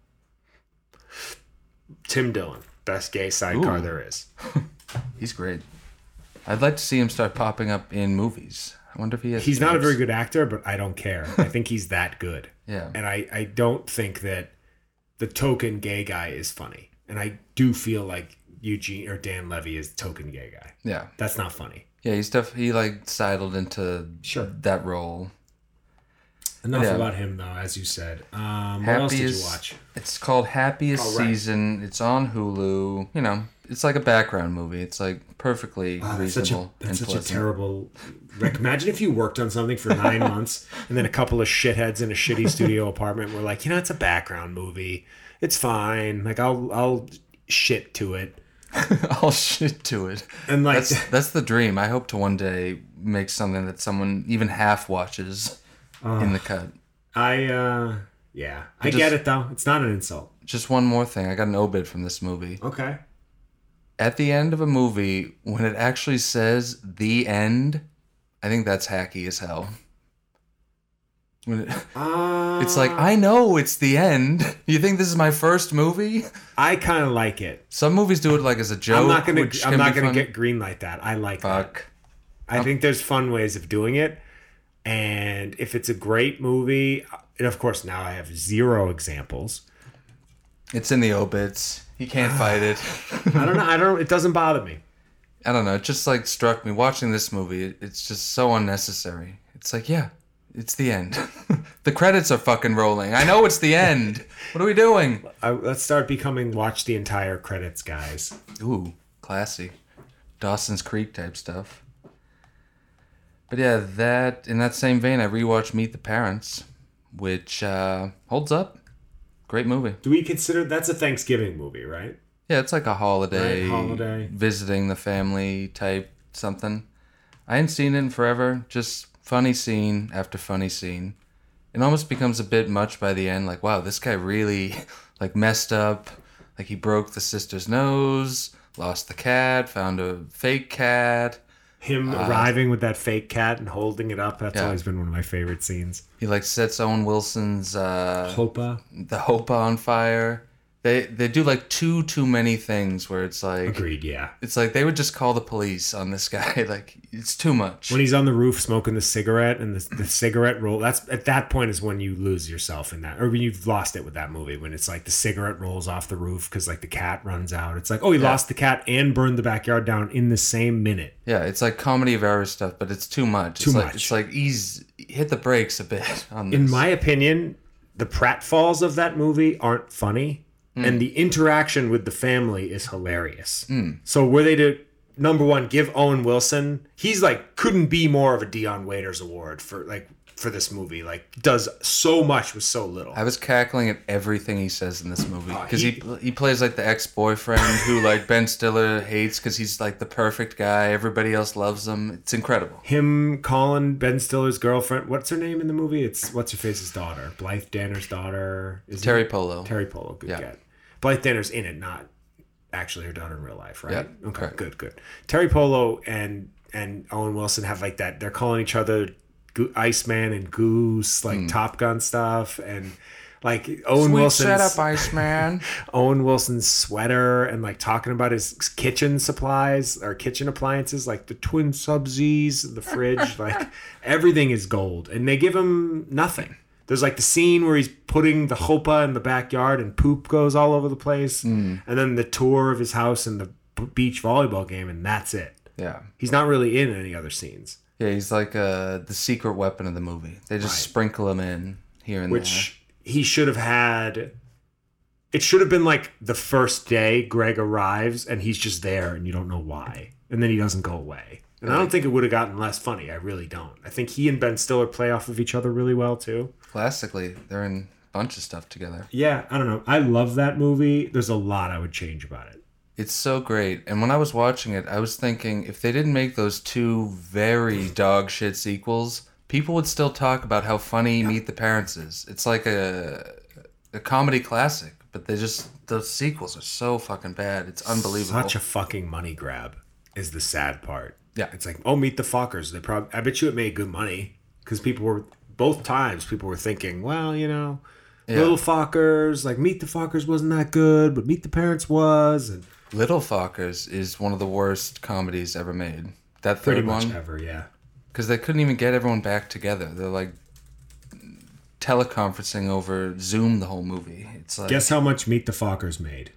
Tim Dillon, best gay sidecar Ooh. there is. He's great. I'd like to see him start popping up in movies. I wonder if he has. He's not a very good actor, but I don't care. I think he's that good. Yeah. And I, I don't think that the token gay guy is funny. And I do feel like Eugene or Dan Levy is token gay guy. Yeah. That's not funny. Yeah. He's def- He like sidled into Sure. that role. Enough Yeah. about him though, as you said. Um, what else did you watch? It's called Happiest Oh, right. Season. It's on Hulu. You know, it's like a background movie. It's like perfectly that's such a reasonable that's such a terrible. Rec- Imagine if you worked on something for nine months and then a couple of shitheads in a shitty studio apartment were like, you know, it's a background movie. It's fine. Like I'll I'll shit to it. I'll shit to it. And like That's that's the dream. I hope to one day make something that someone even half watches in the cut. I uh yeah, I just- get it though. It's not an insult. Just one more thing. I got an obit from this movie. Okay. At the end of a movie, when it actually says the end, I think that's hacky as hell. When it, Uh, it's like I know it's the end. You think this is my first movie? I kind of like it. Some movies do it like as a joke. I'm not gonna I'm not gonna fun. get green like that. I like that. fuck. I think there's fun ways of doing it. And if it's a great movie, and of course now I have zero examples. It's in the obits. You can't fight it. I don't know. I don't. It doesn't bother me. I don't know. It just like struck me watching this movie. it- It's just so unnecessary. It's like, yeah, it's the end. the credits are fucking rolling. I know it's the end. What are we doing? I, let's start becoming watch the entire credits, guys. Ooh, classy. Dawson's Creek type stuff. But yeah, that in that same vein, I rewatched Meet the Parents, which uh, holds up. Great movie. Do we consider that's a Thanksgiving movie, right? Yeah, it's like a holiday, Right, holiday. visiting the family type something. I hadn't seen it in forever. Just funny scene after funny scene. It almost becomes a bit much by the end. Like, wow, this guy really like messed up. Like he broke the sister's nose, lost the cat, found a fake cat. Him arriving with that fake cat and holding it up. That's Yeah. always been one of my favorite scenes. He like sets Owen Wilson's uh, chuppah. the chuppah on fire. They they do like too too many things where it's like Agreed. Yeah. it's like they would just call the police on this guy. Like it's too much. When he's on the roof smoking the cigarette and the, the cigarette roll, that's at that point is when you lose yourself in that, or when you've lost it with that movie. When it's like the cigarette rolls off the roof because like the cat runs out. It's like, oh, he lost the cat and burned the backyard down in the same minute. Yeah, it's like comedy of error stuff, but it's too much. Too it's like, much. It's like ease, hit the brakes a bit on this. In my opinion, the pratfalls of that movie aren't funny, Hmm. and the interaction with the family is hilarious. So were they to number one give Owen Wilson? He's like couldn't be more of a Dion Waiters award for like for this movie. Like does so much with so little. I was cackling at everything he says in this movie oh, because he- he, he plays like the ex boyfriend who like Ben Stiller hates because he's like the perfect guy. Everybody else loves him. It's incredible. Him calling Ben Stiller's girlfriend. What's her name in the movie? It's what's her face's daughter, Blythe Danner's daughter. Is it- Teri Polo. Teri Polo. Good Yeah. get. Blythe Danner's in it, not actually her daughter in real life, right? Yeah, okay, correct. good, good. Teri Polo and and Owen Wilson have like that. They're calling each other Go- Iceman and Goose, like mm. Top Gun stuff, and like Owen Sweet Wilson's setup, Iceman. Owen Wilson's sweater and like talking about his kitchen supplies or kitchen appliances, like the twin sub Z's, the fridge, like everything is gold. And they give him nothing. There's like the scene where he's putting the chuppah in the backyard and poop goes all over the place. Mm. And then the tour of his house and the beach volleyball game, and that's it. yeah. He's not really in any other scenes, Yeah, he's like uh, the secret weapon of the movie. They just Right. sprinkle him in here and there. which he should have had. It should have been like the first day Greg arrives and he's just there and you don't know why. And then he doesn't go away. And I don't think it would have gotten less funny. I really don't. I think he and Ben Stiller play off of each other really well too. Classically, they're in a bunch of stuff together. Yeah, I don't know. I love that movie. There's a lot I would change about it. It's so great. And when I was watching it, I was thinking if they didn't make those two very dog shit sequels, people would still talk about how funny Meet the Parents is. It's like a a comedy classic, but they just those sequels are so fucking bad. It's unbelievable. Such a fucking money grab is the sad part. Yeah. It's like, oh, meet the Fockers. They probably, I bet you it made good money because people were, both times, people were thinking, well, you know, Yeah. Little Fockers, like Meet the Fockers wasn't that good, but Meet the Parents was. And Little Fockers is one of the worst comedies ever made. That third pretty much one, ever, yeah. because they couldn't even get everyone back together. They're like teleconferencing over Zoom the whole movie. It's like Guess how much Meet the Fockers made?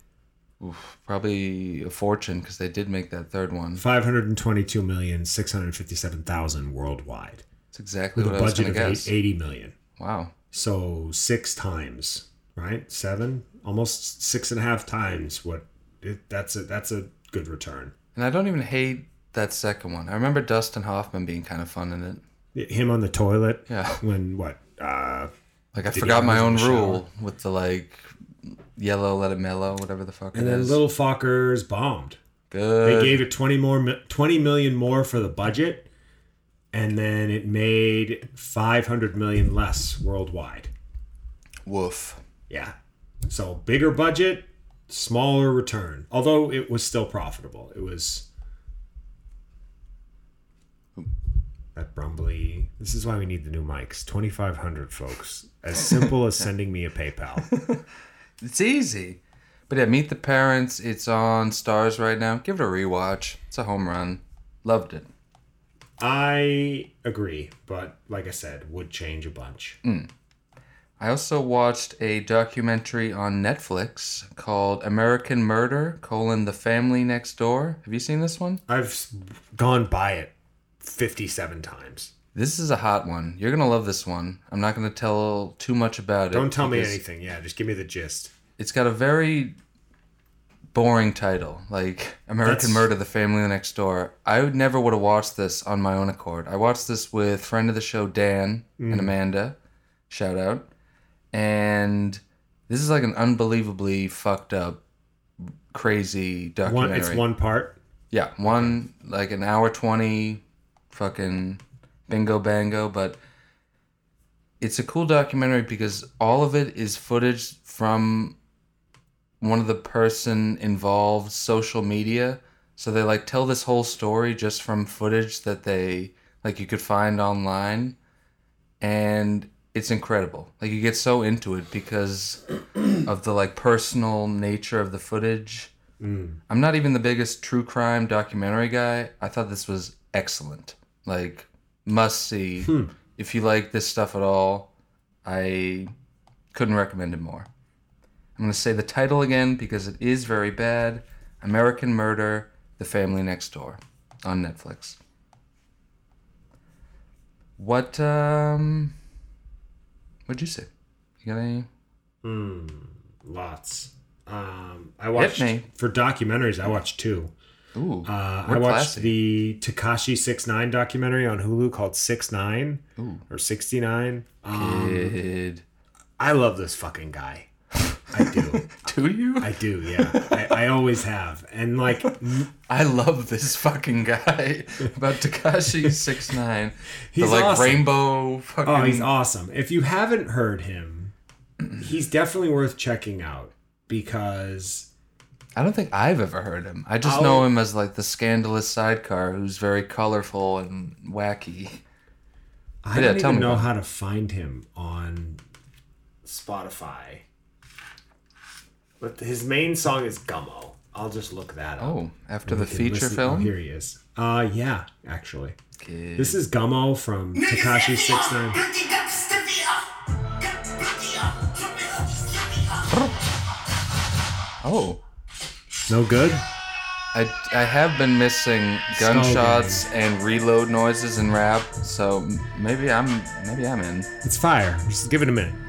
probably a fortune because they did make that third one. 522,657,000 worldwide. It's exactly With what a I was budget going to of eight- guess. 80 million. Wow. So six times, right? Seven, almost six and a half times what it, that's a that's a good return. And I don't even hate that second one. I remember Dustin Hoffman being kind of fun in it. Him on the toilet. Yeah. When what? Uh, Like I forgot my own rule with the like yellow, let it mellow, whatever the fuck and then is. Little Fockers bombed. Good. They gave it 20 more 20 million more for the budget and then it made 500 million less worldwide. Woof. Yeah. So bigger budget, smaller return. Although it was still profitable. It was that Brumbly. This is why we need the new mics. 2500 folks. As simple as sending me a PayPal. It's easy. But yeah, Meet the Parents. It's on Starz right now. Give it a rewatch. It's a home run. Loved it. I agree, but like I said, would change a bunch. Mm. I also watched a documentary on Netflix called American Murder: colon The Family Next Door. Have you seen this one? I've gone by it 57 times. This is a hot one. You're gonna love this one. I'm not gonna tell too much about it. Don't tell me anything. Yeah, just give me the gist. It's got a very boring title, like American That's- Murder: The Family Next Door. I would never would have watched this on my own accord. I watched this with friend of the show Dan Mm. and Amanda. Shout out. And this is like an unbelievably fucked up, crazy One, documentary. it's one part. Yeah, one like an hour twenty, fucking bingo bango. But it's a cool documentary because all of it is footage from one of the person involved social media. So they like tell this whole story just from footage that they like you could find online, and it's incredible. Like you get so into it because of the like personal nature of the footage. I'm not even the biggest true crime documentary guy. I thought this was excellent. Like must see. If you like this stuff at all, I couldn't recommend it more. I'm going to say the title again because it is very bad. American Murder: The Family Next Door on Netflix. What um what'd you say? You got any Hmm. Lots. Um, I watched for documentaries. I watched two. Ooh. Uh, I watched classy. the Tekashi Six Nine documentary on Hulu called Six Nine or Sixty Nine. Um, Kid. I love this fucking guy. I do. Do you? I do. Yeah. I, I always have. And like, I love this fucking guy about Tekashi Six Nine. The He's like awesome. rainbow fucking. oh, he's awesome. If you haven't heard him, he's definitely worth checking out because I don't think I've ever heard him. I just I'll- know him as like the scandalous sidecar who's very colorful and wacky. I Yeah, don't tell even me know how to find him on Spotify. But his main song is Gummo. I'll just look that up. Oh, after the feature listen- film? Oh, here he is. Uh, yeah, actually. Okay. This is Gummo from Tekashi Six Nine. Oh. No good. I, I have been missing gunshots and reload noises in rap, so maybe I'm maybe I'm in. It's fire. Just give it a minute.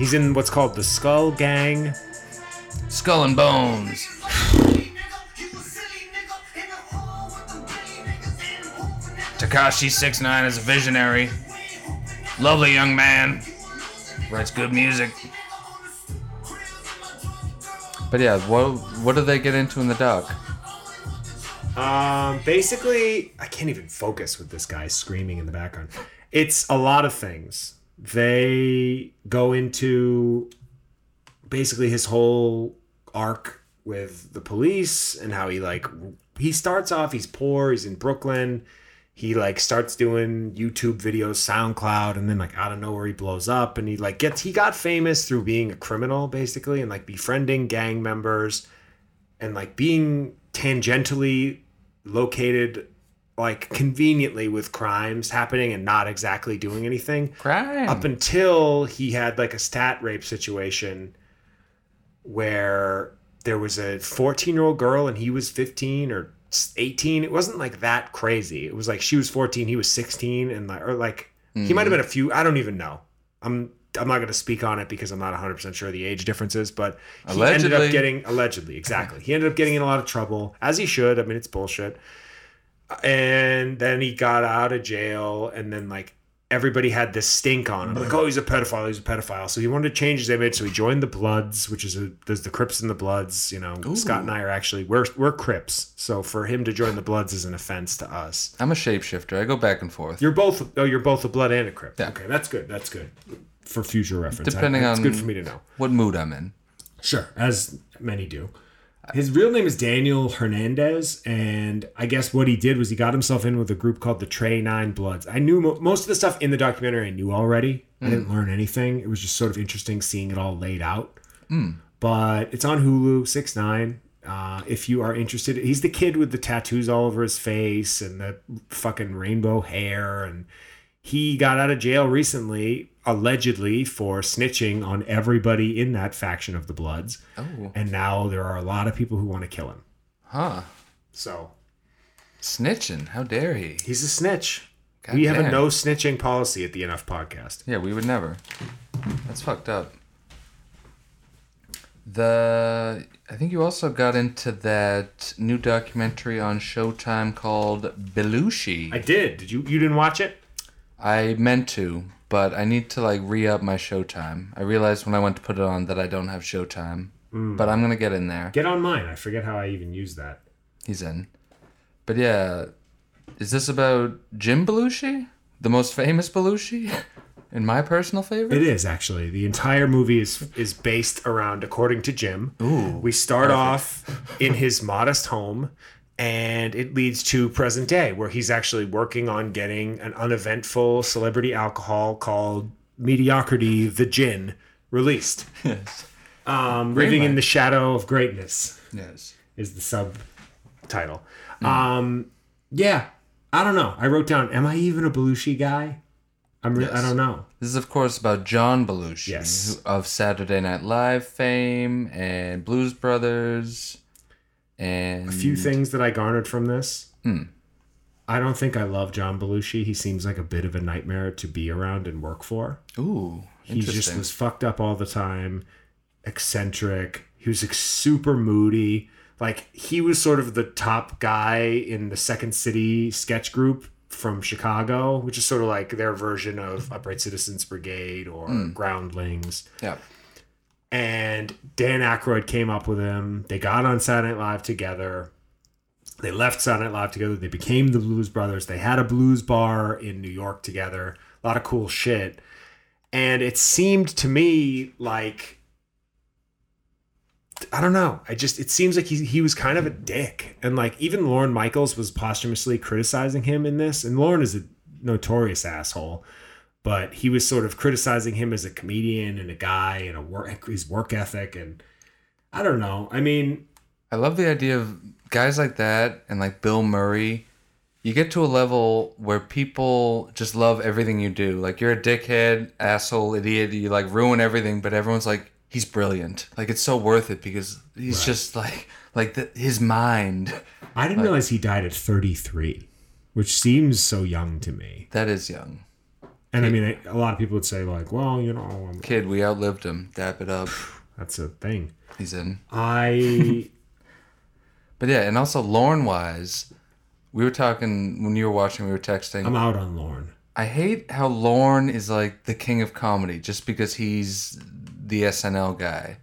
He's in what's called the Skull Gang. Skull and Bones. Tekashi Six Nine is a visionary, lovely young man, writes good music. But yeah, what what do they get into in the doc? Um, basically, I can't even focus with this guy screaming in the background. It's a lot of things. They go into basically his whole arc with the police and how he like he starts off he's poor, he's in Brooklyn. He like starts doing YouTube videos, SoundCloud, and then like out of nowhere he blows up and he like gets he got famous through being a criminal basically and like befriending gang members and like being tangentially located like conveniently with crimes happening and not exactly doing anything. Crime. up until he had like a stat rape situation where there was a 14 year old girl and he was 15 or 18 it wasn't like that crazy. It was like she was 14 he was 16 and like or like he might have mm. been a few i don't even know. I'm i'm not going to speak on it because i'm not 100% sure the age differences but he ended up getting allegedly exactly. He ended up getting in a lot of trouble as he should. I mean it's bullshit and then he got out of jail and then like everybody had this stink on him like oh he's a pedophile he's a pedophile so he wanted to change his image so he joined the bloods which is a there's the crips and the bloods you know scott and i are actually we're we're crips so for him to join the bloods is an offense to us I'm a shapeshifter. I go back and forth. you're both oh you're both a blood and a crip Yeah. okay that's good that's good for future reference Depending it's on- good for me to know What mood I'm in. Sure, as many do. His real name is Daniel Hernandez, and I guess what he did was he got himself in with a group called the Trey Nine Bloods. I knew mo- most of the stuff in the documentary. I knew already. I didn't learn anything. It was just sort of interesting seeing it all laid out. But it's on Hulu, six nine. Uh, if you are interested, he's the kid with the tattoos all over his face and the fucking rainbow hair, and he got out of jail recently, allegedly for snitching on everybody in that faction of the Bloods. Oh. And now there are a lot of people who want to kill him. Huh. So Snitching. How dare he? he's a snitch. we have a no snitching policy at the Enough podcast. Yeah, we would never. That's fucked up. The I think you also got into that new documentary on Showtime called Belushi. I did. Did you? You didn't watch it? I meant to, but I need to like re up my Showtime. I realized when I went to put it on that I don't have Showtime, hmm. but I'm gonna get in there. Get on mine. I forget how I even used that. He's in. But yeah, is this about Jim Belushi, the most famous Belushi, and my personal favorite? It is actually. The entire movie is is based around, according to Jim. Ooh, we start off in his modest home, and it leads to present day, where he's actually working on getting an uneventful celebrity alcohol called Mediocrity the Gin released. Yes. Um, living in the shadow of greatness Yes. is the subtitle. Um, yeah, I don't know. I wrote down, "Am I even a Belushi guy?" I'm. Re- I don't know. This is, of course, about John Belushi, Yes. of Saturday Night Live fame and Blues Brothers, and A few things that I garnered from this. Hmm. I don't think I love John Belushi. He seems like a bit of a nightmare to be around and work for. Ooh, He just was fucked up all the time, eccentric. He was like super moody. Like he was sort of the top guy in the Second City sketch group from Chicago, which is sort of like their version of Upright Citizens Brigade or Groundlings. yeah. And Dan Aykroyd came up with him. They got on Saturday Night Live together. They left Saturday Night Live together. They became the Blues Brothers. They had a blues bar in New York together. A lot of cool shit. And it seemed to me like I don't know. I just it seems like he he was kind of a dick. And like even Lorne Michaels was posthumously criticizing him in this. And Lauren is a notorious asshole. But he was sort of criticizing him as a comedian and a guy and a work his work ethic and I don't know. I mean, I love the idea of guys like that and like Bill Murray. You get to a level where people just love everything you do. Like you're a dickhead, asshole, idiot. You like ruin everything, but everyone's like, he's brilliant. Like it's so worth it because he's just like, like the, his mind. I didn't realize he died at 33, which seems so young to me. That is young. And I mean, a lot of people would say like, well, you know, um, Kid, we outlived him. Dap it up. that's a thing. He's in. I But yeah, and also Lorne wise, we were talking when you were watching, we were texting. I'm out on Lorne. I hate how Lorne is like the king of comedy just because he's the SNL guy.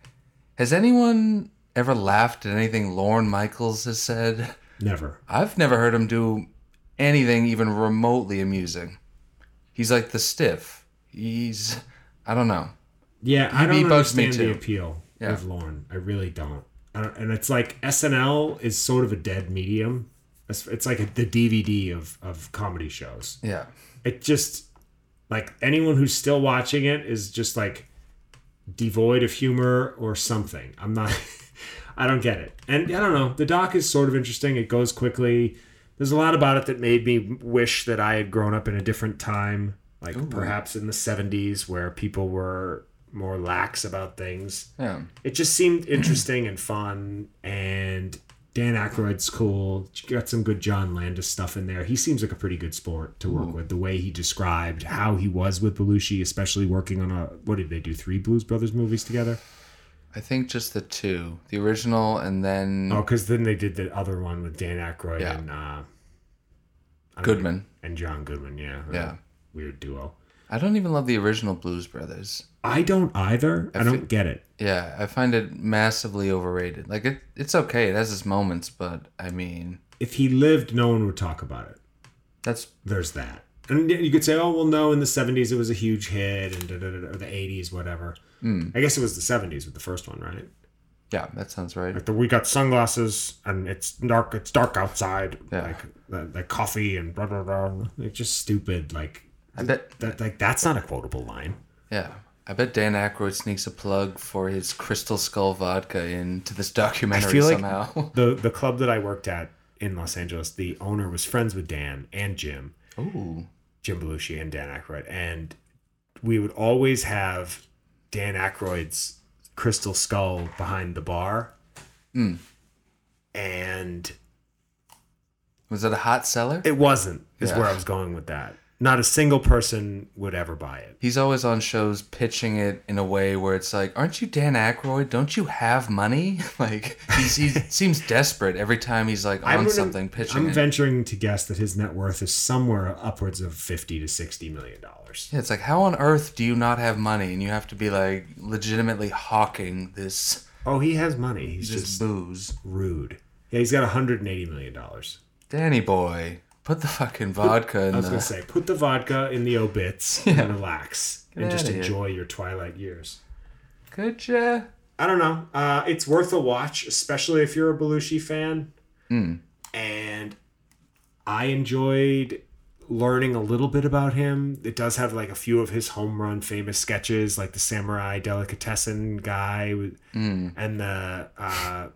Has anyone ever laughed at anything Lorne Michaels has said? Never. I've never heard him do anything even remotely amusing. He's like the stiff. He's I don't know. Yeah, I don't understand the appeal Yeah. of Lorne. I really don't. I don't. And it's like SNL is sort of a dead medium. It's, it's like a, the DVD of of comedy shows. Yeah. It just like anyone who's still watching it is just like devoid of humor or something. I'm not. I don't get it. And I don't know. The doc is sort of interesting. It goes quickly. There's a lot about it that made me wish that I had grown up in a different time, like perhaps in the 70s where people were more lax about things. Yeah. It just seemed interesting and fun and Dan Aykroyd's cool. Got some good John Landis stuff in there. He seems like a pretty good sport to work with. The way he described how he was with Belushi, especially working on a what did they do? Three Blues Brothers movies together? I think just the two. The original and then Oh, because then they did the other one with Dan Aykroyd Yeah. and uh, I don't Goodman. know, and John Goodman. Yeah, Yeah. weird duo. I don't even love the original Blues Brothers. I don't either. I, don't get it. Yeah, I find it massively overrated. Like it, it's okay. It has its moments, but I mean, If he lived, no one would talk about it. that's there's that. And you could say, oh, well, no, in the 70s it was a huge hit, and da, da, da, da, or the 80s, whatever. Mm. I guess it was the 70s with the first one, right? yeah, that sounds right. Like the, we got sunglasses, and it's dark. It's dark outside. Yeah. Like the, coffee and blah blah blah. Like just stupid. Like I bet. that. Like that's not a quotable line. Yeah, I bet Dan Aykroyd sneaks a plug for his Crystal Skull vodka into this documentary feel like- somehow. The the club that I worked at in Los Angeles, the owner was friends with Dan and Jim. Ooh, Jim Belushi and Dan Aykroyd, and we would always have Dan Aykroyd's crystal skull behind the bar, hmm. and was it a hot seller? it wasn't. Is Yeah. where I was going with that. Not a single person would ever buy it. He's always on shows pitching it in a way where it's like, "Aren't you Dan Aykroyd? Don't you have money?" like he's, he seems desperate every time he's like on gonna- something pitching I'm it. venturing to guess that his net worth is somewhere upwards of fifty to sixty million dollars. Yeah, it's like, how on earth do you not have money and you have to be like legitimately hawking this Oh, he has money. He's just booze? rude. Yeah, he's got 180 million dollars. Danny boy, put the fucking vodka in I was the. gonna say, put the vodka in the obits and relax and just enjoy your twilight years. Could ya? I don't know. Uh, it's worth a watch, especially if you're a Belushi fan. And I enjoyed learning a little bit about him. It does have like a few of his home run famous sketches, like the samurai delicatessen guy, with, and the. Uh,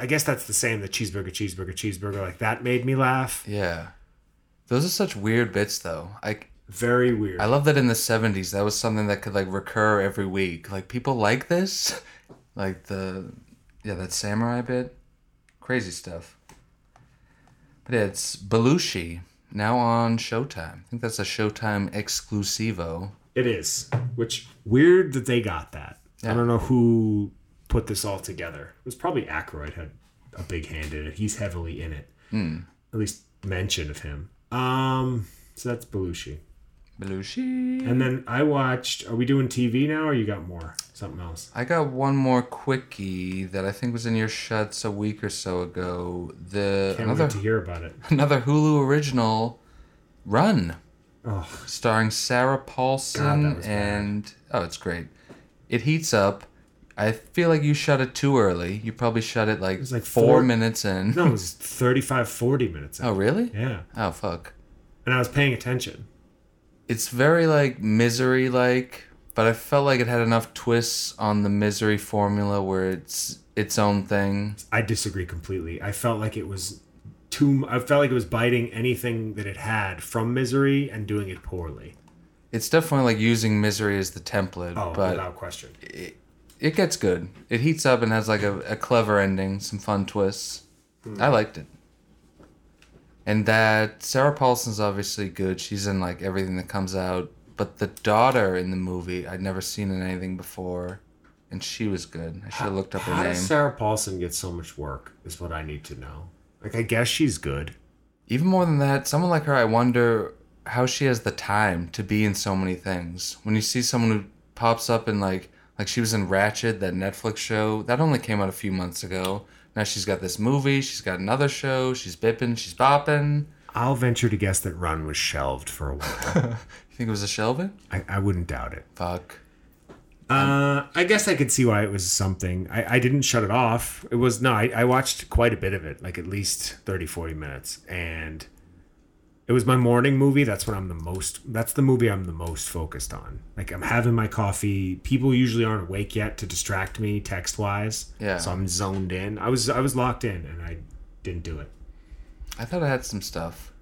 I guess that's the same. The cheeseburger, cheeseburger, cheeseburger. Like that made me laugh. Yeah. Those are such weird bits, though. Like Very weird. I love that in the '70s that was something that could like recur every week. Like people like this, like the yeah that samurai bit, crazy stuff. But yeah, it's Belushi now on Showtime. I think that's a Showtime exclusivo. It is. Which weird that they got that. I don't know who put this all together. It was probably Aykroyd had a big hand in it. He's heavily in it. Hmm. At least mention of him. Um, so that's Belushi. Belushi. And then I watched. Are we doing TV now, or you got more? Something else? I got one more quickie that I think was in your shuts a week or so ago. The Can't another wait to hear about it. another Hulu original, Run. Oh, starring Sarah God, Paulson that was bad. and oh, it's great. It heats up. I feel like you shut it too early. You probably shut it like, was like four, four- minutes in. no, it was 35, 40 minutes. in. Oh, really? Yeah, Oh, fuck. and I was paying attention. It's very like misery like, but I felt like it had enough twists on the misery formula where it's its own thing. I disagree completely. I felt like it was too. I felt like it was biting anything that it had from Misery and doing it poorly. It's definitely like using misery as the template, Oh, but without question. it gets good. It heats up and has like a, a clever ending, some fun twists. Hmm. I liked it. And that Sarah Paulson's obviously good. She's in like everything that comes out. But the daughter in the movie, I'd never seen in anything before, and she was good. I should have looked up her How name. does Sarah Paulson get so much work? Is what I need to know. Like, I guess she's good. Even more than that, someone like her, I wonder how she has the time to be in so many things. When you see someone who pops up in like like she was in Ratched, that Netflix show that only came out a few months ago. Now she's got this movie, she's got another show, she's bipping, she's bopping. I'll venture to guess that Run was shelved for a while. You think it was a shelving? I, I wouldn't doubt it. Fuck. Uh, I guess I could see why it was something. I, I didn't shut it off. It was no, I, I watched quite a bit of it, like at least 30, 40 minutes. And it was my morning movie. That's what I'm the most, that's the movie I'm the most focused on. Like I'm having my coffee. People usually aren't awake yet to distract me text wise. Yeah. So I'm zoned in. I was, I was locked in and I didn't do it. I thought I had some stuff.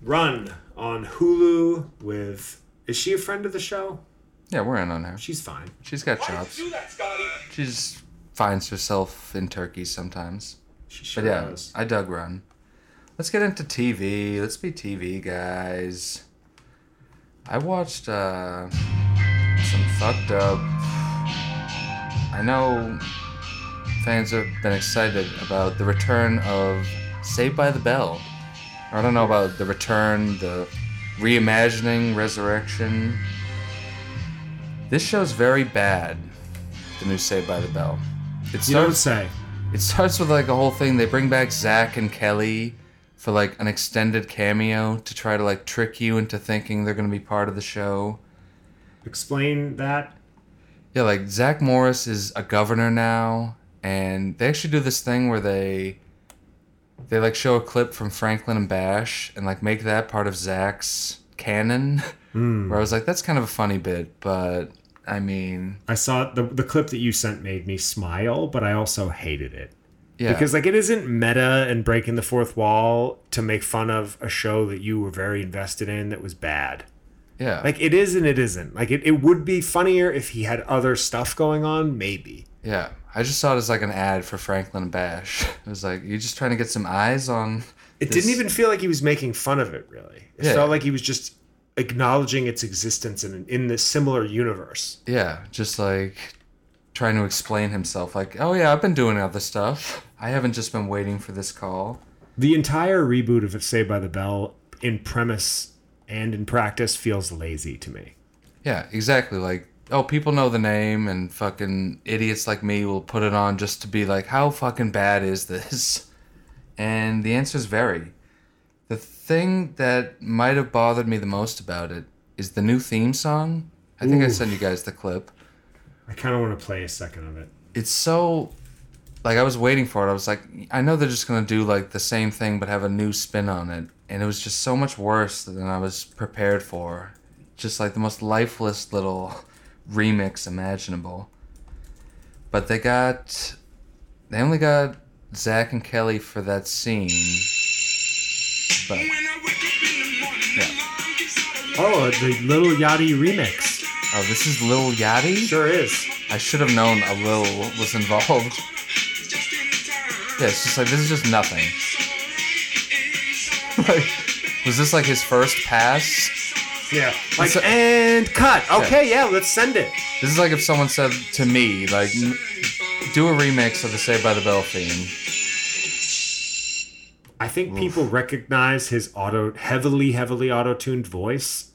Run on Hulu with, is she a friend of the show? Yeah, we're in on her. She's fine. She's got chops. Do that, Scotty. She just finds herself in Turkey sometimes. She sure But yeah, does. I dug Run. Let's get into TV. Let's be TV guys. I watched uh, some fucked up. I know fans have been excited about the return of Saved by the Bell. I don't know about the return, the reimagining, resurrection. This show's very bad. The new Saved by the Bell. It You don't starts. say. It starts with like a whole thing. They bring back Zach and Kelly for like an extended cameo to try to like trick you into thinking they're gonna be part of the show. Explain that. Yeah, like Zach Morris is a governor now, and they actually do this thing where they they like show a clip from Franklin and Bash and like make that part of Zach's canon. Hmm. Where I was like, that's kind of a funny bit, but I mean, I saw the the clip that you sent made me smile, but I also hated it. Yeah, Because like it isn't meta and breaking the fourth wall to make fun of a show that you were very invested in that was bad. yeah, Like it is and it isn't. Like it, it would be funnier if he had other stuff going on, maybe. Yeah, I just saw it as like an ad for Franklin Bash. It was like you're just trying to get some eyes on. It this- didn't even feel like he was making fun of it really. It Yeah. felt like he was just acknowledging its existence in in this similar universe. Yeah, just like trying to explain himself. Like, oh yeah, I've been doing other stuff. I haven't just been waiting for this call. The entire reboot of Saved by the Bell in premise and in practice feels lazy to me. Yeah, exactly. Like, oh, people know the name, and fucking idiots like me will put it on just to be like, how fucking bad is this? And the answers vary. The thing that might have bothered me the most about it is the new theme song. I think I Ooh. sent you guys the clip. I kind of want to play a second of it. it's so like I was waiting for it. I was like, I know they're just gonna do like the same thing but have a new spin on it, and it was just so much worse than I was prepared for. Just like the most lifeless little remix imaginable. But they got, they only got Zach and Kelly for that scene. But Oh, the Lil Yachty remix. oh, this is Lil Yachty. Sure is. I should have known a Lil was involved. Yeah, it's just like this is just nothing. like, was this like his first pass? Yeah. Like, So- and cut. Okay, yeah, let's send it. This is like if someone said to me, like, "M- do a remix of the Saved by the Bell theme. I think people recognize his auto, heavily, heavily auto-tuned voice.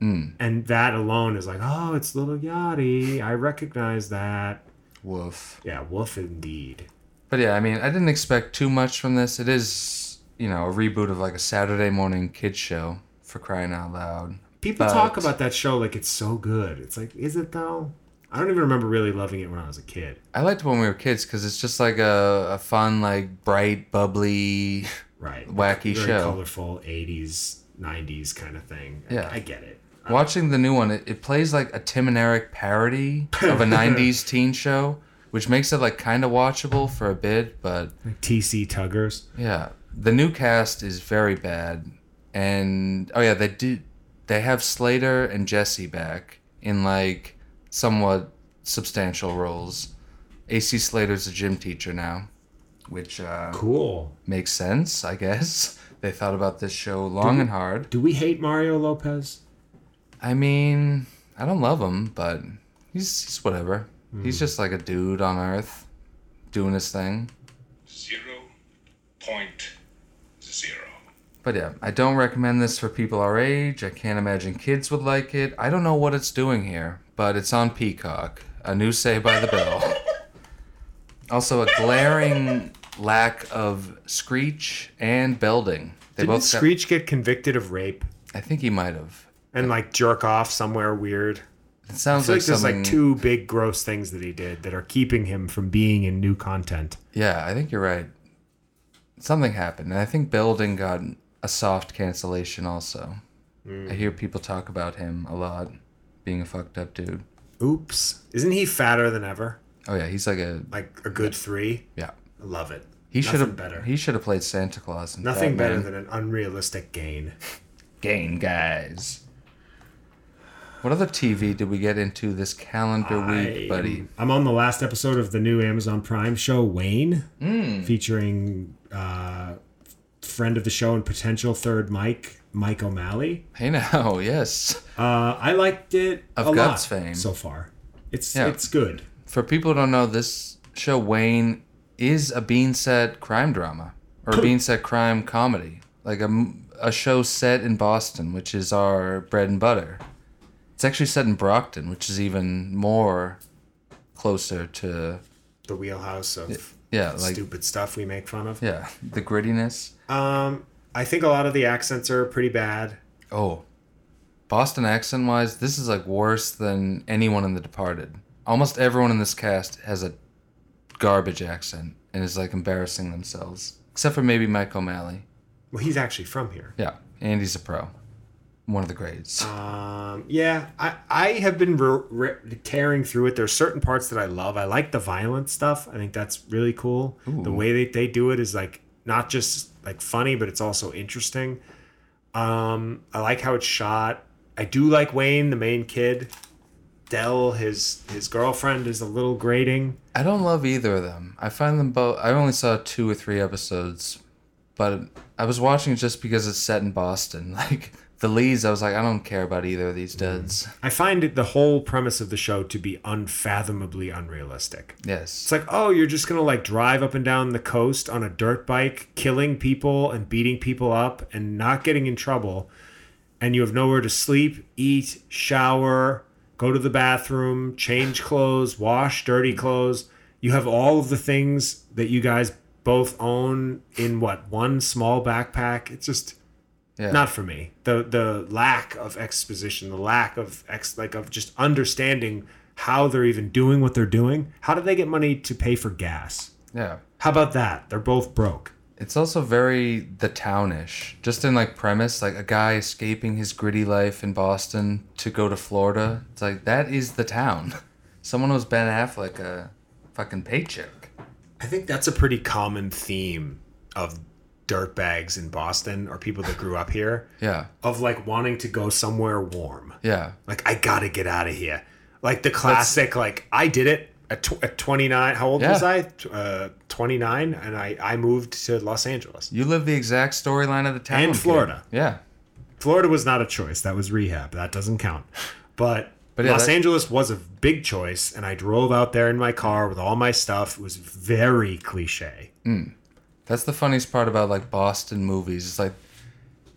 Hmm. And that alone is like, oh, it's Lil Yachty. I recognize that. Woof. Yeah, woof indeed. But yeah, I mean, I didn't expect too much from this. It is, you know, a reboot of like a Saturday morning kids show for crying out loud. People But- talk about that show like it's so good. It's like, is it though? I don't even remember really loving it when I was a kid. I liked it when we were kids because it's just like a, a fun, like bright, bubbly. Right. Wacky Very show. colorful 80s '90s kind of thing. I- Yeah. I, get it. Watching the new one, it, it plays like a Tim and Eric parody of a 90s teen show, which makes it like kind of watchable for a bit, but Like TC Tuggers. yeah. The new cast is very bad. And oh yeah, they did they have Slater and Jesse back in like somewhat substantial roles. AC Slater's a gym teacher now, which uh, Cool. makes sense, I guess. They thought about this show long and hard. Do we hate Mario Lopez? I mean, I don't love him, but he's, he's whatever. He's just like a dude on Earth doing his thing. Zero point zero. But yeah, I don't recommend this for people our age. I can't imagine kids would like it. I don't know what it's doing here, but it's on Peacock. A new Say by the Bell. Also, a glaring lack of Screech and Belding. They Didn't both got- Screech get convicted of rape I think he might have. and like jerk off somewhere weird? It sounds like, like there's like two big gross things that he did that are keeping him from being in new content. Yeah, I think you're right. Something happened, and I think Belding got a soft cancellation also. Hmm. I hear people talk about him a lot, being a fucked up dude. Oops. Isn't he fatter than ever? Oh yeah, he's like a Like a good three? yeah. I love it. He should have better. He should have played Santa Claus. In Nothing better than an unrealistic gain. Gain guys. What other TV did we get into this calendar week, buddy? I'm on the last episode of the new Amazon Prime show, Wayne, Hmm. featuring uh, friend of the show and potential third Mike, Mike O'Malley. Hey now, yes. Uh, I liked it Of a Guts lot fame. so far. It's Yeah. it's good. For people who don't know, this show Wayne is a bean set crime drama or a bean set crime comedy, like a a show set in Boston, which is our bread and butter. It's actually set in Brockton, which is even more closer to The wheelhouse of yeah, like stupid stuff we make fun of. yeah, the grittiness. Um, I think a lot of the accents are pretty bad. Oh, Boston accent wise, this is like worse than anyone in The Departed. Almost everyone in this cast has a garbage accent and is like embarrassing themselves, except for maybe Mike O'Malley. Well, he's actually from here. Yeah, and he's a pro, one of the greats. Um, yeah, I, I have been re- re- tearing through it. There's certain parts that I love. I like the violent stuff. I think that's really cool. The way they, they do it is like not just like funny, but it's also interesting. Um, I like how it's shot. I do like Wayne, the main kid. Dell, his his girlfriend, is a little grating. I don't love either of them. I find them both. I only saw two or three episodes, but I was watching it just because it's set in Boston. Like the leads, I was like, I don't care about either of these mm-hmm. duds. I find it, the whole premise of the show to be unfathomably unrealistic. Yes. It's like, oh, you're just gonna like drive up and down the coast on a dirt bike, killing people and beating people up and not getting in trouble, and you have nowhere to sleep, eat, shower, go to the bathroom, change clothes, wash dirty mm-hmm. clothes. You have all of the things that you guys both own in what one small backpack. It's just yeah. not for me. The the lack of exposition, the lack of ex like of just understanding how they're even doing what they're doing. How do they get money to pay for gas? yeah. How about that? They're both broke. It's also very the townish, just in like premise, like a guy escaping his gritty life in Boston to go to Florida. It's like that is the town. Someone owes Ben Affleck a fucking paycheck. I think that's a pretty common theme of dirtbags in Boston or people that grew up here Yeah, of like wanting to go somewhere warm. yeah, Like I got to get out of here. Like the classic like I did it at, tw- at 29. How old Yeah. was I? Uh, 29 and I I moved to Los Angeles. you live the exact storyline of the town. And kid. Florida. Yeah, Florida was not a choice. That was rehab. That doesn't count. But, But yeah, Los Angeles was a big choice, and I drove out there in my car with all my stuff. It was very cliche. That's the funniest part about like Boston movies. It's like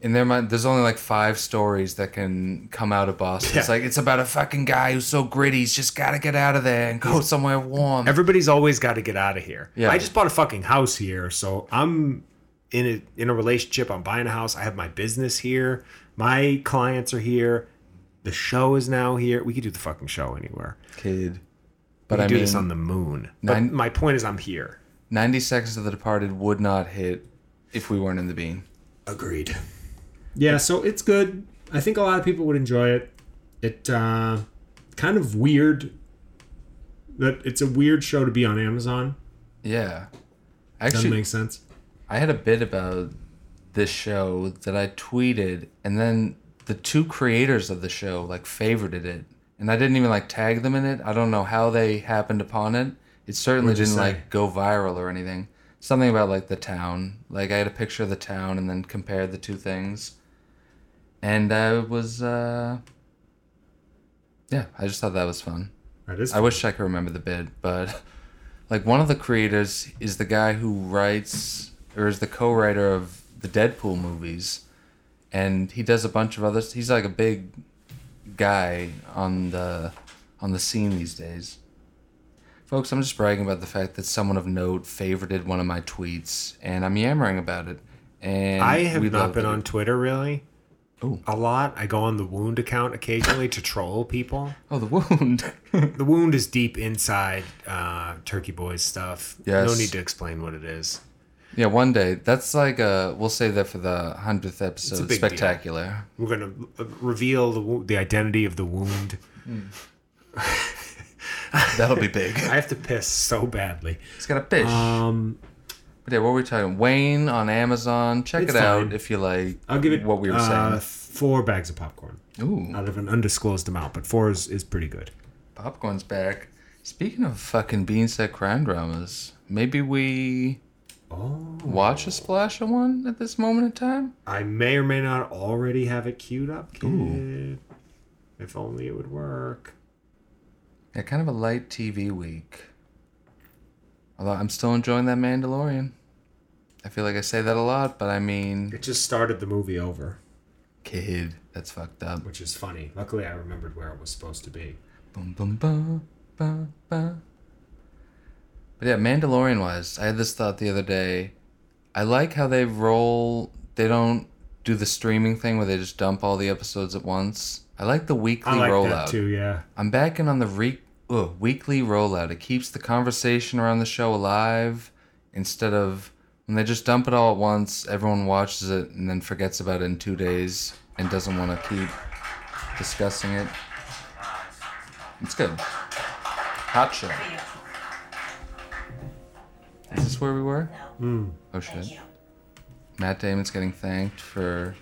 in their mind, there's only like five stories that can come out of Boston. It's like it's about a fucking guy who's so gritty. He's just got to get out of there and go somewhere warm. Everybody's always got to get out of here. Yeah. I just bought a fucking house here, so I'm in a in a relationship. I'm buying a house. I have my business here. My clients are here. The show is now here. We could do the fucking show anywhere. Kid. We But could I do mean, this on the moon. But my point is, I'm here. 90 Seconds of the Departed would not hit if we weren't in the bean. Agreed. Yeah, so it's good. I think a lot of people would enjoy it. It uh, kind of weird that it's a weird show to be on Amazon. Yeah. Doesn't Actually, make sense. I had a bit about this show that I tweeted, and then the two creators of the show like favorited it, and I didn't even like tag them in it. I don't know how they happened upon it. It certainly didn't say? like go viral or anything. Something about like the town. Like I had a picture of the town and then compared the two things, and I was, uh yeah, I just thought that was fun. That is. I wish I could remember the bid, but like one of the creators is the guy who writes or is the co-writer of the Deadpool movies, and he does a bunch of others. He's like a big guy on the on the scene these days. Folks, I'm just bragging about the fact that someone of note favorited one of my tweets, and I'm yammering about it. And I have not been it. on Twitter really. Ooh. A lot. I go on the Wound account occasionally to troll people. Oh, the wound. The Wound is deep inside uh, Turkey Boys stuff. Yes. No need to explain what it is. yeah, one day. That's like a. We'll save that for the hundredth episode. big deal. Spectacular. We're gonna uh, reveal the the identity of the Wound. That'll be big. I have to piss so badly. It's got a piss. Um, but yeah, what were we talking? Wayne on Amazon. Check it out fine. if you like. I'll give it what we were uh, four bags of popcorn saying. Ooh, out of an undisclosed amount, but four is, is pretty good. popcorn's back. Speaking of fucking beanset crime dramas, maybe we Oh, watch a splash of one at this moment in time. I may or may not already have it queued up, kid. Ooh. If only it would work. Yeah, kind of a light TV week. Although I'm still enjoying that Mandalorian. I feel like I say that a lot, but I mean, It just started the movie over, kid, that's fucked up. which is funny. Luckily, I remembered where it was supposed to be. Boom, boom, boom, boom, boom. But yeah, Mandalorian wise, I had this thought the other day. I like how they roll. They don't do the streaming thing where they just dump all the episodes at once. I like the weekly I like rollout. that too. Yeah. I'm backing on the re- ugh, weekly rollout. It keeps the conversation around the show alive instead of when they just dump it all at once. Everyone watches it and then forgets about it in two days and doesn't want to keep discussing it. It's good. Hot show. Is this where we were? Hmm. Oh shit. Matt Damon's getting thanked for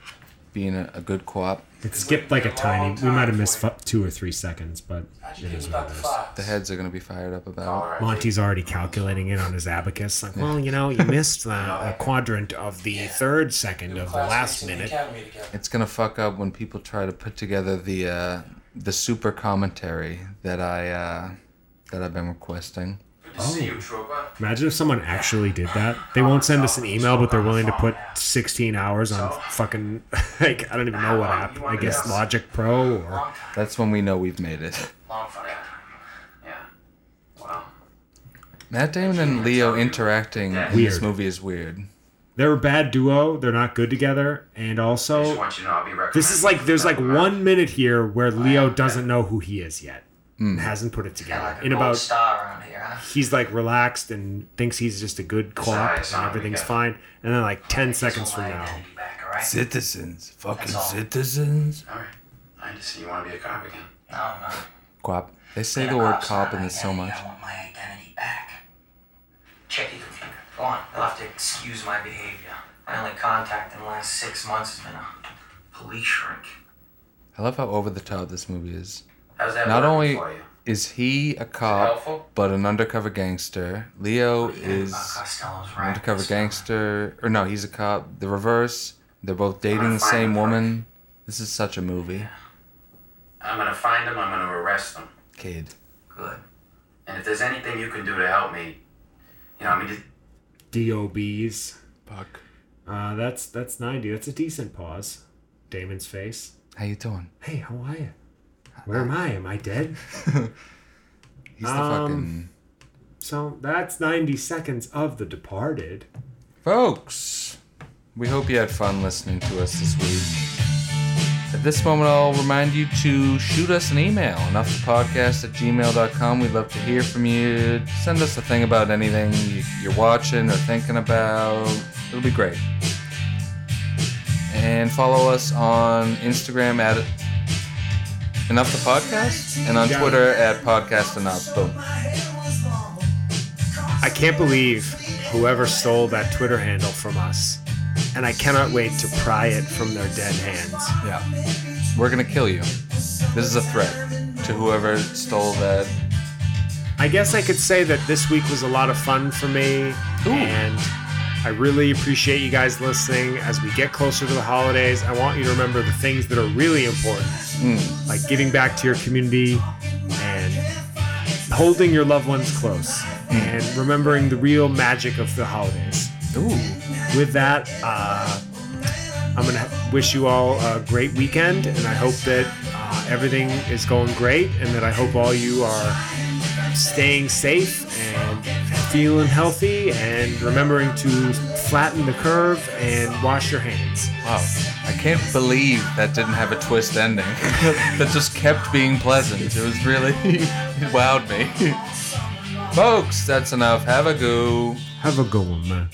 being a, a good co-op. It skipped like a tiny. We might have missed fu- two or three seconds, but it is what it is. The heads are gonna be fired up about. Monty's already calculating it on his abacus. Like, well, you know, you missed the, a quadrant of the third second of the last minute. It's gonna fuck up when people try to put together the uh, the super commentary that I uh, that I've been requesting. Oh. Imagine if someone actually did that. They won't send us an email, but they're willing to put 16 hours on fucking like I don't even know what app. I guess Logic Pro or That's when we know we've made it. Long fight. Yeah. Wow. Matt Damon and Leo interacting in this Weird. movie is weird. they're a bad duo. They're not good together, and also want you to know I'll be this is like there's like one minute here where Leo doesn't know who he is yet. Hmm. Hasn't put it together. In about he's like relaxed and thinks he's just a good co-op Besides, and everything's fine. And then like 10 seconds from now, Back, all right? Citizens, fucking all. citizens. All right. I just see you want to be a cop again. No, no. Cop. They say the word cop in this so much. I want my identity back. Check your computer. Go on. You'll have to excuse my behavior. My only contact in the last six months has been a police shrink. I love how over the top this movie is. How's that Not only for you? Is he a cop, helpful? but an undercover gangster. Leo What do is about an undercover gangster. Or no, he's a cop. The reverse. They're both dating the same him, woman. This is such a movie. I'm gonna find him. I'm gonna arrest him. Kid. Good. And if there's anything you can do to help me, you know, I mean, just DOBs. Fuck. Uh, that's that's 90. That's a decent pause. Damon's face. How you doing? Hey, how are you? Where am I? Am I dead? He's the Um, fucking So that's 90 seconds of The Departed. folks. We hope you had fun listening to us this week. At this moment, I'll remind you to shoot us an email, enoughthepodcast at gmail.com. We'd love to hear from you. Send us a thing about anything you- you're watching or thinking about. It'll be great. And follow us on Instagram at Enough the Podcast and on. Twitter at Podcast Enough. Boom. I can't believe whoever stole that Twitter handle from us, and I cannot wait to pry it from their dead hands. Yeah. We're going to kill you. This is a threat to whoever stole that. I guess I could say that this week was a lot of fun for me, and I really appreciate you guys listening. As we get closer to the holidays, I want you to remember the things that are really important, like giving back to your community and holding your loved ones close, and remembering the real magic of the holidays. Ooh. with that, uh, I'm gonna wish you all a great weekend, and I hope that uh, everything is going great, and that I hope all you are staying safe and feeling healthy, and remembering to flatten the curve and wash your hands. Wow. I can't believe that didn't have a twist ending. that just kept being pleasant. It was really, it wowed me. Folks, that's enough. Have a goo. Have a good one, man.